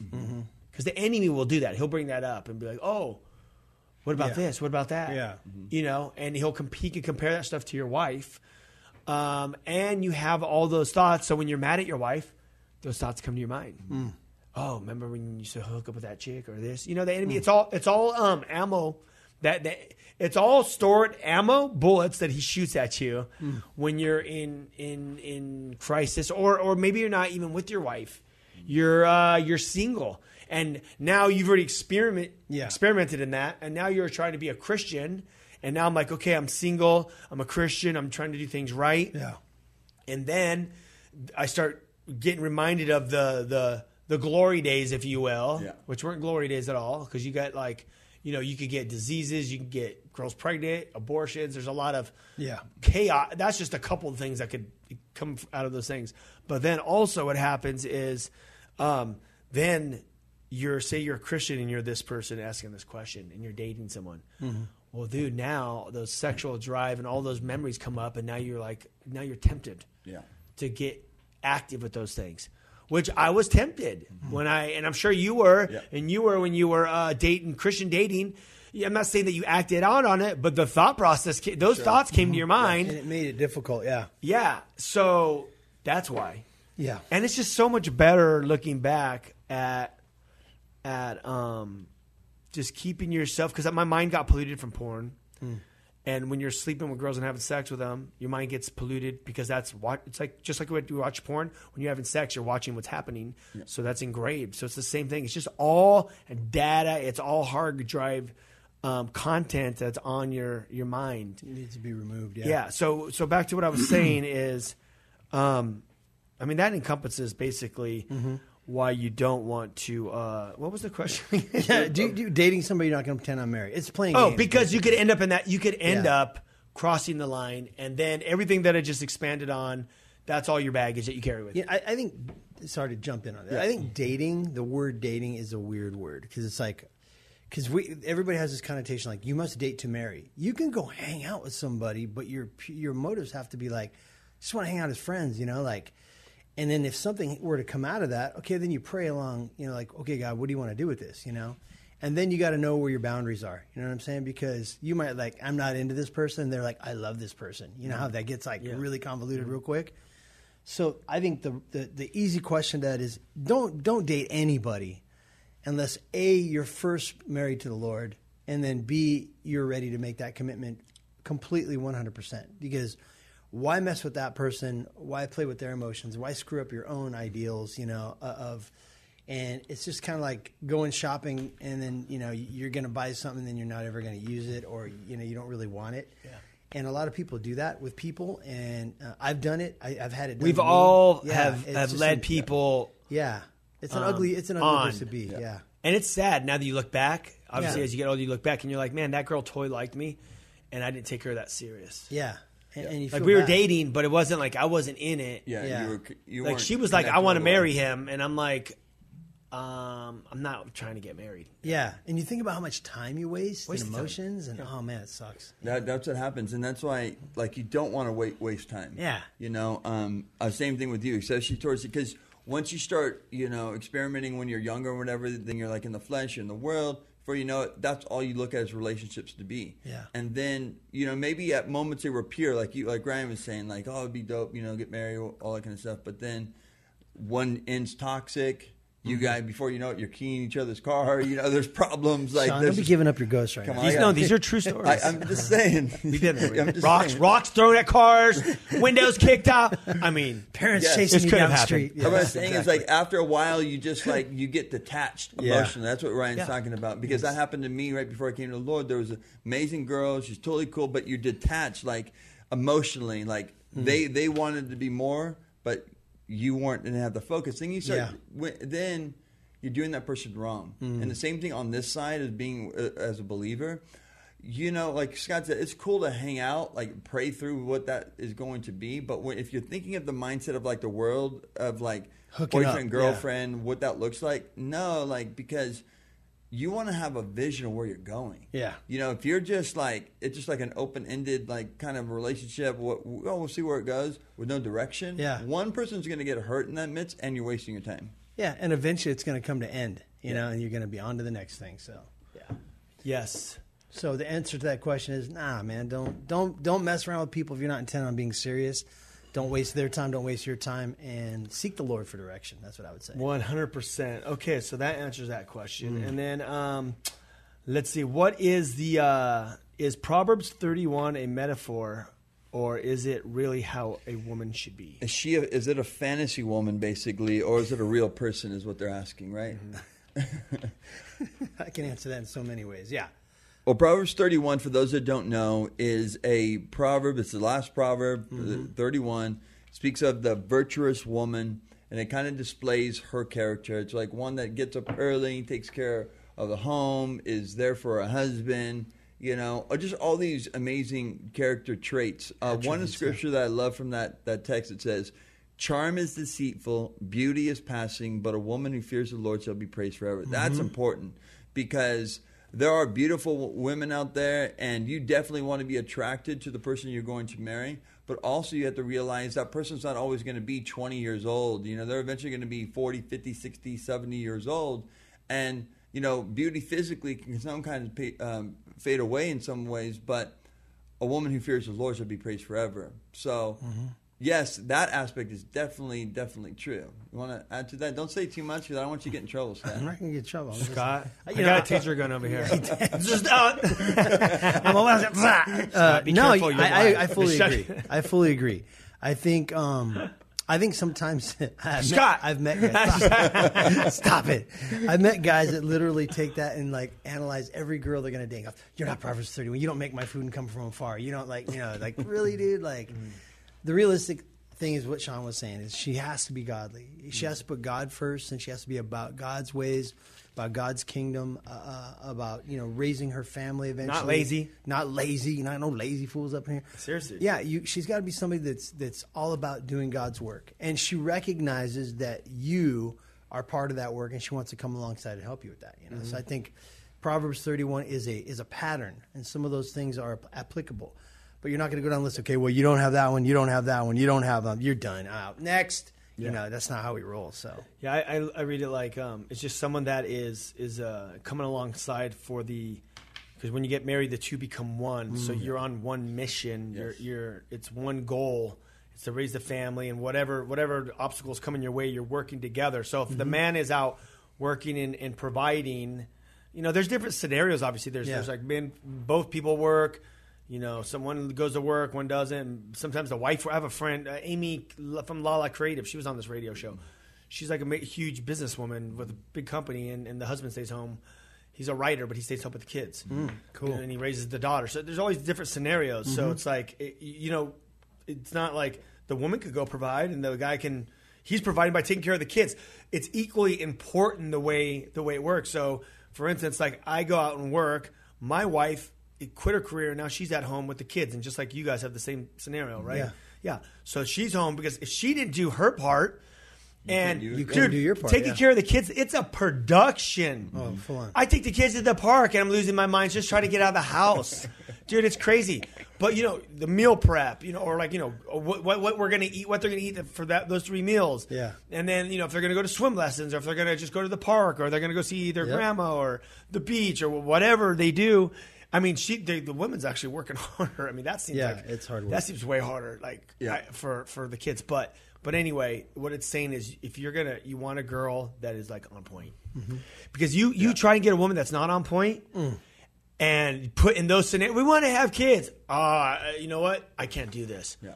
because the enemy will do that. He'll bring that up and be like, "Oh, what about Yeah. this? What about that? Yeah. You know, and he'll comp- he can compare that stuff to your wife. Um, and you have all those thoughts. So when you're mad at your wife, those thoughts come to your mind. Hmm. Oh, remember when you used to hook up with that chick or this? You know, the enemy. It's all it's all um, ammo. That, that it's all stored ammo, bullets that he shoots at you Hmm. when you're in in in crisis, or or maybe you're not even with your wife. You're uh, you're single, and now you've already experiment Yeah. experimented in that, and now you're trying to be a Christian. And now I'm like, okay, I'm single. I'm a Christian. I'm trying to do things right. Yeah. And then I start getting reminded of the the the glory days, if you will, Yeah. which weren't glory days at all, because you got like, you know, you could get diseases, you can get girls pregnant, abortions. There's a lot of Yeah. chaos. That's just a couple of things that could come out of those things. But then also, what happens is, um, then you're say you're a Christian and you're this person asking this question and you're dating someone. Mm-hmm. Well, dude, now those sexual drive and all those memories come up, and now you're like, now you're tempted Yeah. to get active with those things. Which I was tempted Mm-hmm. when I, and I'm sure you were, Yeah. and you were when you were uh, dating Christian dating. I'm not saying that you acted out on it, but the thought process, those thoughts came to your mind. and it made it difficult. Yeah, Yeah, so that's why. yeah. And it's just so much better looking back at at um just keeping yourself because my mind got polluted from porn. And when you're sleeping with girls and having sex with them, your mind gets polluted because that's what it's like. Just like when you watch porn, when you're having sex, you're watching what's happening. So that's engraved. So it's the same thing. It's just all data. It's all hard drive um, content that's on your your mind. It needs to be removed. Yeah. Yeah. So so back to what I was saying is, um, I mean that encompasses basically Mm-hmm. Why you don't want to. Uh, what was the question? <laughs> Yeah, do, do dating somebody you're not going to pretend I'm married. It's playing. oh, games, because you could end up in that. You could end Yeah. up crossing the line, and then everything that I just expanded on. That's all your baggage that you carry with you. Yeah, I, I think. Sorry to jump in on that. I think dating, the word dating, is a weird word because it's like, because we everybody has this connotation like you must date to marry. You can go hang out with somebody, but your your motives have to be like, just want to hang out as friends, you know, like. And then if something were to come out of that, okay, then you pray along, you know, like, okay, God, what do you want to do with this, you know? And then you got to know where your boundaries are. You know what I'm saying? Because you might like, I'm not into this person. They're like, I love this person. You know how mm-hmm. that gets like really convoluted mm-hmm. real quick. So I think the, the the easy question to that is don't don't date anybody unless a you're first married to the Lord and then b you're ready to make that commitment completely 100% because why mess with that person why play with their emotions why screw up your own ideals you know uh, of and it's just kind of like going shopping and then you know you're going to buy something and then you're not ever going to use it or you know you don't really want it yeah. and a lot of people do that with people and uh, i've done it I, i've had it done We've to all Yeah, have it's have just led a- people yeah it's an um, ugly it's an ugly on. place to be yeah. And it's sad now that you look back. Obviously, Yeah. as you get older, you look back and you're like, man, that girl totally liked me, and I didn't take her that serious. Yeah. And, and you Like feel we were bad. dating, but it wasn't like I wasn't in it. Yeah, Yeah. you were. You like she was like, I want to marry him, and I'm like, um, I'm not trying to get married. Yeah. And you think about how much time you waste, Waste and time. emotions, and oh man, it sucks. That, that's what happens, and that's why, like, you don't want to wait, waste time. Yeah. You know, um, uh, same thing with you, especially towards because once you start, you know, experimenting when you're younger or whatever, then you're like in the flesh, you're in the world. Before you know it, that's all you look at as relationships to be. Yeah. And then, you know, maybe at moments they were pure, like you, like Ryan was saying, like, oh, it'd be dope, you know, get married, all that kind of stuff. But then one ends toxic. You guys, before you know it, you're keying each other's car. You know, there's problems. Like, Sean, there's don't be giving up your ghost right Come now. on, These, I no, these are true stories. <laughs> I, I'm just saying. We've been there. I'm just rocks, saying. rocks thrown at cars, windows kicked out. I mean, Parents Yes. chasing you down the street. happened. What I'm saying is like after a while, you just like you get detached Yeah. emotionally. That's what Ryan's Yeah. talking about because that happened to me right before I came to the Lord. There was an amazing girl; she's totally cool, but you're detached like emotionally. Like Hmm. they they wanted to be more, but you weren't didn't have the focus. Then you start Yeah. when- then you're doing that person wrong. Hmm. And the same thing on this side as being uh, as a believer. You know, like Scott said, it's cool to hang out, like pray through what that is going to be. But when, if you're thinking of the mindset of like the world of like Hooking up, boyfriend, yeah. girlfriend, what that looks like, no, like because you want to have a vision of where you're going. Yeah. You know, if you're just like it's just like an open ended like kind of relationship, what oh, we'll see where it goes with no direction. Yeah. One person's going to get hurt in that midst, and you're wasting your time. Yeah, and eventually it's going to come to end, you know, and you're going to be on to the next thing. So, yeah. yes. So the answer to that question is, nah, man, don't don't don't mess around with people if you're not intent on being serious. Don't waste their time. Don't waste your time, and seek the Lord for direction. That's what I would say. One hundred percent. Okay, so that answers that question. Mm. And then um, let's see. What is the uh, is Proverbs thirty one a metaphor, or is it really how a woman should be? Is she? A, is it a fantasy woman basically, or is it a real person? Is what they're asking, right? <laughs> <laughs> I can answer that in so many ways. Yeah. Well, Proverbs 31, for those that don't know, is a proverb. It's the last proverb, uh, 31. Speaks of the virtuous woman, and it kind of displays her character. It's like one that gets up early, takes care of the home, is there for a husband, you know, or just all these amazing character traits. Uh, one of the Attributes, yeah. scripture that I love from that, that text, it says, Charm is deceitful, beauty is passing, but a woman who fears the Lord shall be praised forever. That's important because there are beautiful women out there, and you definitely want to be attracted to the person you're going to marry. But also, you have to realize that person's not always going to be 20 years old. You know, they're eventually going to be 40, 50, 60, 70 years old. And, you know, beauty physically can sometimes pay, um, fade away in some ways, but a woman who fears the Lord shall be praised forever. So, yes, that aspect is definitely, definitely true. You want to add to that? Don't say too much because I don't want you to get in trouble, Scott. I'm not gonna get in trouble. I'm Scott, I You got know, a taser gun over here. <laughs> just uh, <laughs> I'm a lesbian. uh, be no, careful, I. I, I fully agree. I fully agree. I think um, I think sometimes <laughs> I've Scott! met, I've met guys, stop it. I've met guys that literally take that and like analyze every girl they're gonna date. You're not Proverbs 31. You don't make my food and come from afar. You don't like you know like really, dude. Like the realistic thing is what Sean was saying is she has to be godly. She has to put God first, and she has to be about God's ways, about God's kingdom, uh, uh, about you know raising her family eventually. Not lazy. not lazy. Not no lazy fools up here. Seriously. yeah. You, she's got to be somebody that's that's all about doing God's work, and she recognizes that you are part of that work, and she wants to come alongside and help you with that. You know, so I think Proverbs thirty one is a is a pattern, and some of those things are applicable. But you're not going to go down the list. Okay, well, you don't have that one. You don't have that one. You don't have them. You're done. Out next. You know, that's not how we roll. So Yeah, I, I, I read it like um, it's just someone that is is uh, coming alongside for the because when you get married, the two become one. So you're on one mission. You're you're it's one goal. It's to raise the family and whatever whatever obstacles come in your way, you're working together. So if the man is out working and, and providing, you know, there's different scenarios. Obviously, there's Yeah. there's like men, both people work. You know, someone goes to work, one doesn't. Sometimes the wife. I have a friend, uh, Amy from Lala Creative. She was on this radio show. She's like a ma- huge businesswoman with a big company, and, and the husband stays home. He's a writer, but he stays home with the kids. cool. And he raises the daughter. So there's always different scenarios. So it's like, it, you know, it's not like the woman could go provide and the guy can. He's providing by taking care of the kids. It's equally important the way the way it works. So, for instance, like I go out and work. My wife quit her career. Now she's at home with the kids, and just like you guys have the same scenario, right? Yeah. Yeah. So she's home because if she didn't do her part, and. You dude, do your part, taking yeah. care of the kids, it's a production. Oh, full on. I take the kids to the park, and I'm losing my mind just trying to get out of the house, <laughs> dude. It's crazy. But you know, the meal prep, you know, or like you know, what what, what we're gonna eat, what they're gonna eat for that those three meals. Yeah. And then you know, if they're gonna go to swim lessons, or if they're gonna just go to the park, or they're gonna go see their Yep. grandma, or the beach, or whatever they do. I mean, she the, the woman's actually working <laughs> harder. I mean, that seems Yeah, like it's hard work. That seems way harder, like Yeah. I- for for the kids. But but anyway, what it's saying is, if you're gonna you want a girl that is like on point, Mm-hmm. because you you try and get a woman that's not on point. Mm. And put in those scenarios, we want to have kids. Uh, you know what? I can't do this. Yeah.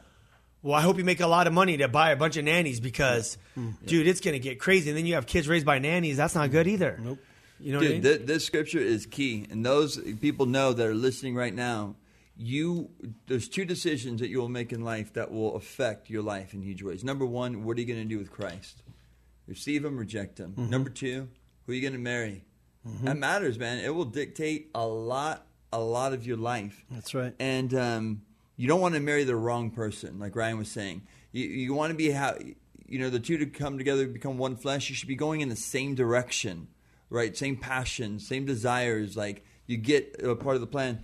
Well, I hope you make a lot of money to buy a bunch of nannies because, Mm. dude, it's going to get crazy. And then you have kids raised by nannies. That's not good either. Nope. You know what I mean? Dude, this scripture is key, and those people know that are listening right now. You, there's two decisions that you will make in life that will affect your life in huge ways. Number one, what are you going to do with Christ? Receive him, reject him. Mm-hmm. Number two, who are you going to marry? That matters, man. It will dictate a lot, a lot of your life. That's right. And um, you don't want to marry the wrong person, like Ryan was saying. You, you want to be how you know the two to come together become one flesh. You should be going in the same direction, right? Same passion, same desires. Like you get a part of the plan.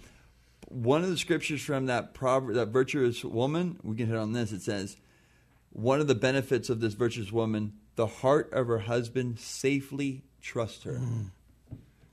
One of the scriptures from that proverb, that virtuous woman, we can hit on this. It says, one of the benefits of this virtuous woman, the heart of her husband safely trusts her. Mm-hmm.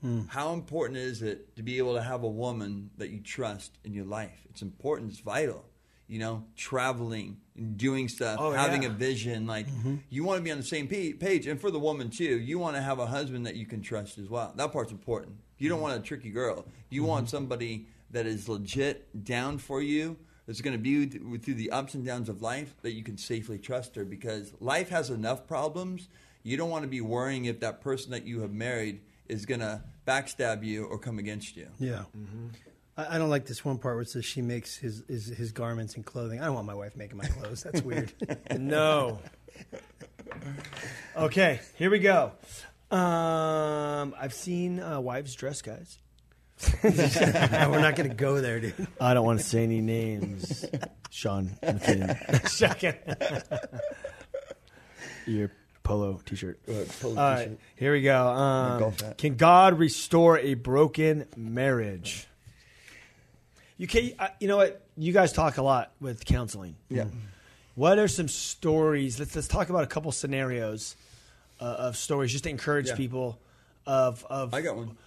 Mm-hmm. How important is it to be able to have a woman that you trust in your life? It's important. It's vital. You know, traveling, doing stuff, Oh, having yeah. a vision. Like mm-hmm. you want to be on the same page, and for the woman too, you want to have a husband that you can trust as well. That part's important. You don't mm-hmm. want a tricky girl. You mm-hmm. want somebody that is legit down for you. That's going to be with, with through the ups and downs of life that you can safely trust her because life has enough problems. You don't want to be worrying if that person that you have married is going to backstab you or come against you. Yeah. I, I don't like this one part where it says she makes his, his his garments and clothing. I don't want my wife making my clothes. That's weird. <laughs> No. okay, here we go. Um, I've seen uh, wives dress guys. <laughs> We're not going to go there, dude. I don't want to say any names. Sean McKinnon. <laughs> Second. your polo T-shirt. Uh, polo All right, here we go. Um, golf hat. can God restore a broken marriage? You can. I- You know what? You guys talk a lot with counseling. Yeah. What are some stories? Let's let's talk about a couple scenarios uh, of stories just to encourage Yeah. people of of I got one.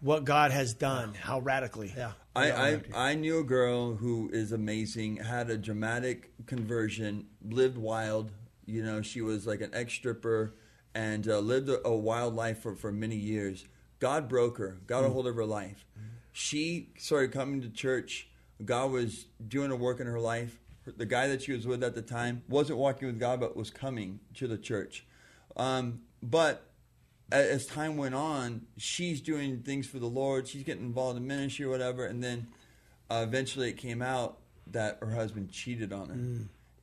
what God has done, how radically. Yeah. I, I I knew a girl who is amazing, had a dramatic conversion, lived wild. You know, she was like an ex stripper and uh, lived a, a wild life for, for many years. God broke her, got a hold of her life. She started coming to church. God was doing a work in her life. The guy that she was with at the time wasn't walking with God, but was coming to the church. Um, but as time went on, she's doing things for the Lord. She's getting involved in ministry or whatever. And then uh, eventually it came out that her husband cheated on her.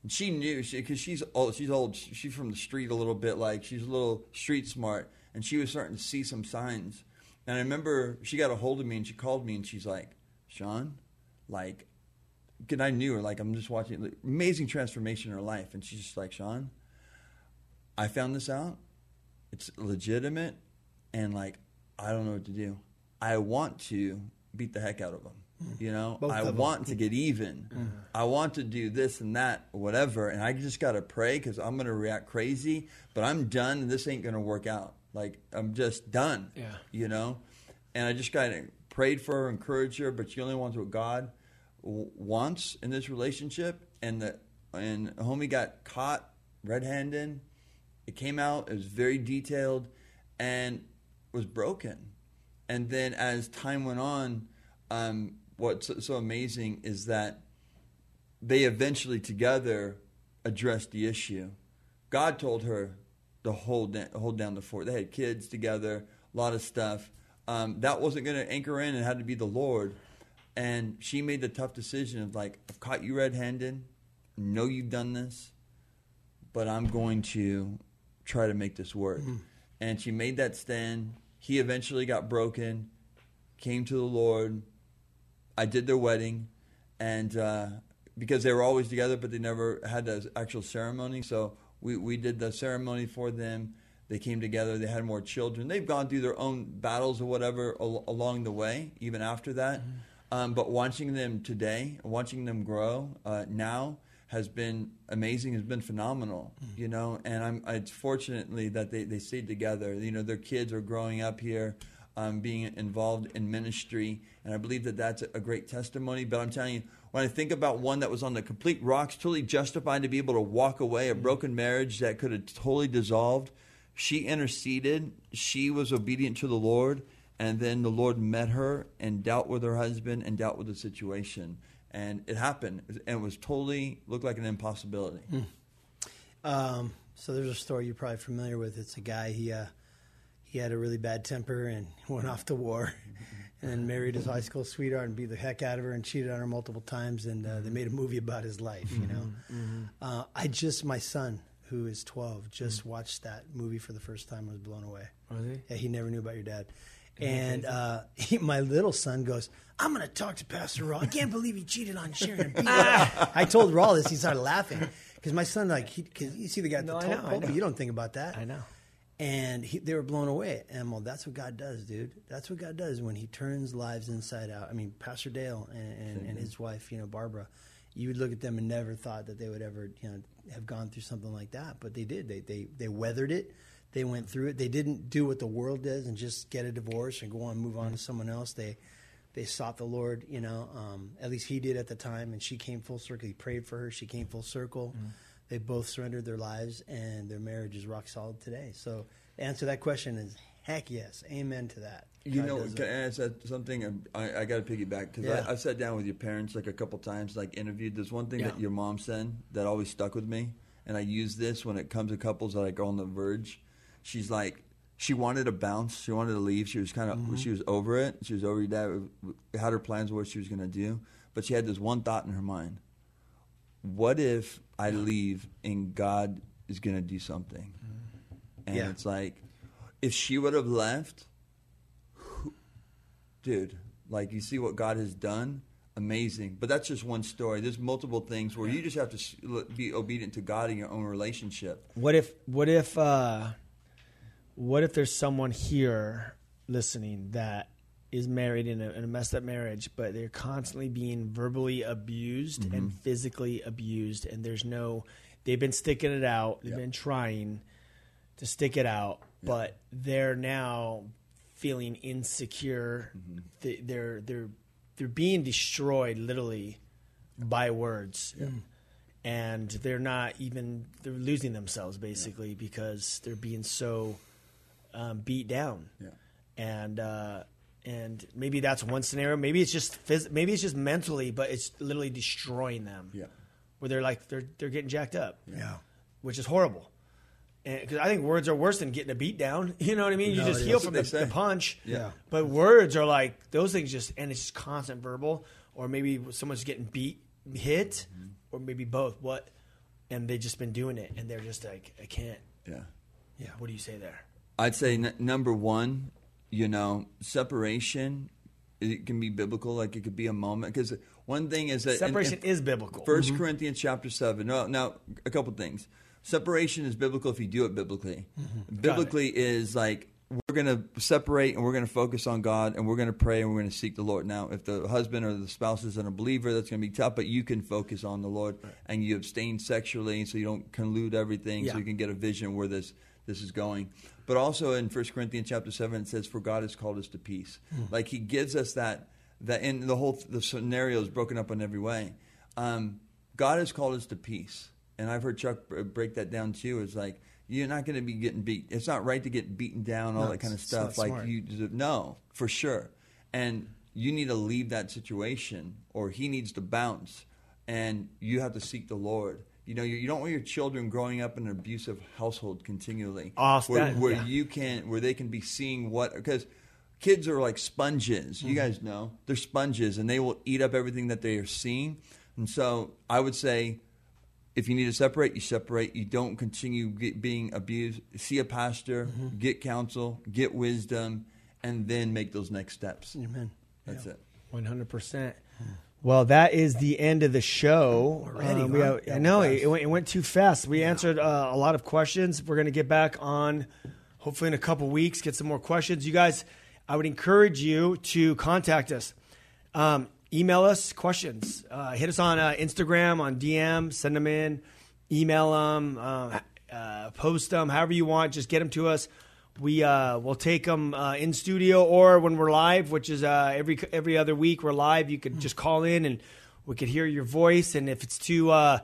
And she knew because she's old. She's old. She's from the street a little bit. Like she's a little street smart, and she was starting to see some signs. And I remember she got a hold of me and she called me and she's like, "Sean, like." And I knew her, like I'm just watching like, amazing transformation in her life, and she's just like, Sean, I found this out it's legitimate and like I don't know what to do. I want to beat the heck out of them. Mm. You know, Both I want to get even. Mm-hmm. I want to do this and that, whatever. And I just got to pray because I'm going to react crazy. But I'm done, and this ain't going to work out. Like I'm just done. Yeah. You know, and I just kind of prayed for her, encouraged her. But she only wants what God w- wants in this relationship. And the and homie got caught red-handed. It came out. It was very detailed, and was broken. And then as time went on, um, what's so- so amazing is that they eventually together addressed the issue. God told her to hold da- hold down the fort. They had kids together, a lot of stuff. Um, that wasn't going to anchor in. It had to be the Lord. And she made the tough decision of like, I've caught you red-handed. Know you've done this, but I'm going to try to make this work. And she made that stand. He eventually got broken, came to the Lord. I did their wedding, and uh, because they were always together, but they never had the actual ceremony, so we, we did the ceremony for them. They came together. They had more children. They've gone through their own battles or whatever al- along the way, even after that. Um, but watching them today, watching them grow uh, now has been amazing. Has been phenomenal, you know. And I'm it's fortunately that they they stayed together. You know, their kids are growing up here um, being involved in ministry, and I believe that that's a great testimony. But I'm telling you, when I think about one that was on the complete rocks, totally justified to be able to walk away, a broken marriage that could have totally dissolved, she interceded. She was obedient to the Lord, and then the Lord met her and dealt with her husband and dealt with the situation. And it happened, and it was totally looked like an impossibility. Um, so there's a story you're probably familiar with. It's a guy he uh, he had a really bad temper and <laughs> went off to war, and married his high school sweetheart and beat the heck out of her and cheated on her multiple times. And uh, they made a movie about his life. You know, uh, I just my son who is 12 just watched that movie for the first time and was blown away. Was he? Yeah, he never knew about your dad. And uh, <laughs> he, my little son goes, I'm going to talk to Pastor Raul. I can't believe he cheated on Sharon. her." <laughs> <laughs> I told Raul this. He started laughing because my son, like, he, cause you see the guy at the No, I top know, I pulpit, know. you don't think about that. I know. And he, they were blown away. And well, that's what God does, dude. That's what God does when He turns lives inside out. I mean, Pastor Dale and, and, and his wife, you know, Barbara, you would look at them and never thought that they would ever, you know, have gone through something like that. But they did. They they they weathered it. They went through it. They didn't do what the world does and just get a divorce and go on move on to someone else. They they sought the Lord, you know. Um, at least he did at the time, and she came full circle. He prayed for her. She came full circle. They both surrendered their lives, and their marriage is rock solid today. So, answer that question is heck yes, amen to that. You God know, can I ask something? I, I got to piggyback because Yeah. I I've sat down with your parents like a couple times, like interviewed. There's one thing Yeah. that your mom said that always stuck with me, and I use this when it comes to couples that I go on the verge. She's like, she wanted to bounce, she wanted to leave. She was kind of, Mm-hmm. she was over it. She was over your dad. Had her plans of what she was going to do, but she had this one thought in her mind: What if I leave and God is going to do something? And Yeah. it's like, if she would have left, dude, like you see what God has done. amazing. But that's just one story. There's multiple things where you just have to be obedient to God in your own relationship. What if what if uh what if there's someone here listening that is married in a, in a messed up marriage, but they're constantly being verbally abused and physically abused, and there's no, they've been sticking it out, they've been trying to stick it out, but they're now feeling insecure. They, they're they're they're being destroyed literally by words. And they're not even they're losing themselves basically because they're being so um, beat down. Yeah. and uh, and maybe that's one scenario maybe it's just phys- maybe it's just mentally but it's literally destroying them Yeah. where they're like they're they're getting jacked up Yeah. which is horrible because I think words are worse than getting a beat down. <laughs> You know what I mean? You No, just it heal from the, the punch. Yeah. But words are like those things just, and it's just constant verbal, or maybe someone's getting beat, hit, or maybe both. What? And they've just been doing it, and they're just like, I can't. Yeah. Yeah. What do you say there? I'd say n- number one, you know, separation. It can be biblical, like it could be a moment. Because one thing is that Separation and is biblical. 1 mm-hmm. Corinthians chapter seven. No, now a couple things. Separation is biblical if you do it biblically. Mm-hmm. Biblically is like we're going to separate and we're going to focus on God and we're going to pray and we're going to seek the Lord. Now, if the husband or the spouse isn't a believer, that's going to be tough. But you can focus on the Lord and you abstain sexually, so you don't collude everything, Yeah. so you can get a vision where this this is going. But also in 1 Corinthians chapter seven, it says, "For God has called us to peace." Like He gives us that that in the whole the scenario is broken up in every way. Um, God has called us to peace, and I've heard Chuck break that down too. Is like you're not going to be getting beat. It's not right to get beaten down, all No, that kind of it's- it's not stuff. Like smart. you, deserve- no, for sure. And you need to leave that situation, or he needs to bounce, and you have to seek the Lord. You know, you, you don't want your children growing up in an abusive household continually, Off where, that- where yeah. you can, where they can be seeing what because kids are like sponges. Mm-hmm. You guys know they're sponges, and they will eat up everything that they are seeing. And so, I would say, if you need to separate, you separate. You don't continue get, being abused. See a pastor, Mm-hmm. get counsel, get wisdom, and then make those next steps. Amen. That's it. One hundred percent. Well, that is the end of the show. Already, Um, we have- I know it, it went, it went too fast. We answered uh, a lot of questions. We're going to get back on, hopefully in a couple weeks, get some more questions. You guys, I would encourage you to contact us. Um, email us questions. Uh, hit us on uh, Instagram, on DM, send them in, email them, uh, uh, post them, however you want. Just get them to us. We uh, will take them uh, in studio or when we're live, which is uh, every every other week. We're live. You could just call in and we could hear your voice. And if it's too uh,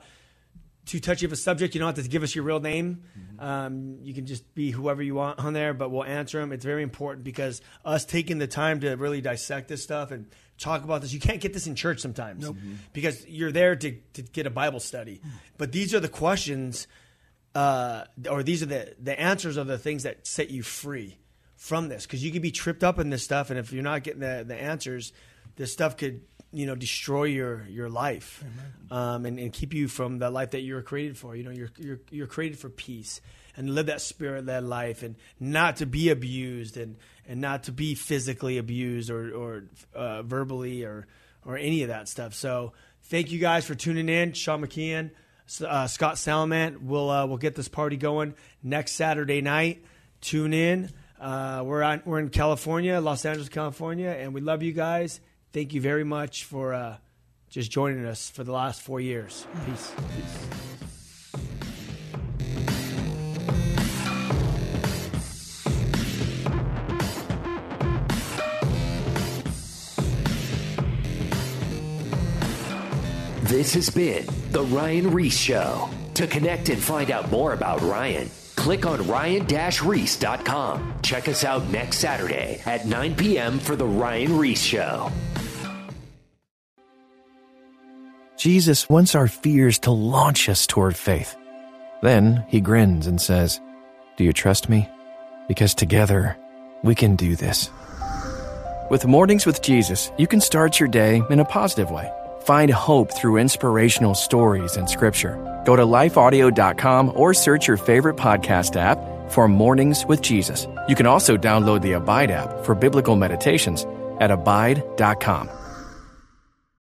too touchy of a subject, you don't have to give us your real name. Um, you can just be whoever you want on there, but we'll answer them. It's very important because us taking the time to really dissect this stuff and talk about this, you can't get this in church sometimes because you're there to, to get a Bible study. But these are the questions, uh, or these are the, the answers of the things that set you free from this. Because you could be tripped up in this stuff. And if you're not getting the, the answers, this stuff could you know destroy your your life um, and, and keep you from the life that you were created for. You know you're you're, you're created for peace and live that spirit led life and not to be abused and and not to be physically abused or or uh, verbally or or any of that stuff. So thank you guys for tuning in. Sean McKeehan uh, Scott Salamat we'll uh, we'll get this party going next Saturday night tune in uh, we're on we're in California Los Angeles California and we love you guys thank you very much for uh, just joining us for the last four years. Peace. Peace. This has been The Ryan Ries Show. To connect and find out more about Ryan, click on ryan-ries.com. Check us out next Saturday at 9 p.m. for The Ryan Ries Show. Jesus wants our fears to launch us toward faith. Then he grins and says, Do you trust me? Because together we can do this. With Mornings with Jesus, you can start your day in a positive way. Find hope through inspirational stories and scripture. Go to lifeaudio.com or search your favorite podcast app for Mornings with Jesus. You can also download the Abide app for biblical meditations at abide.com.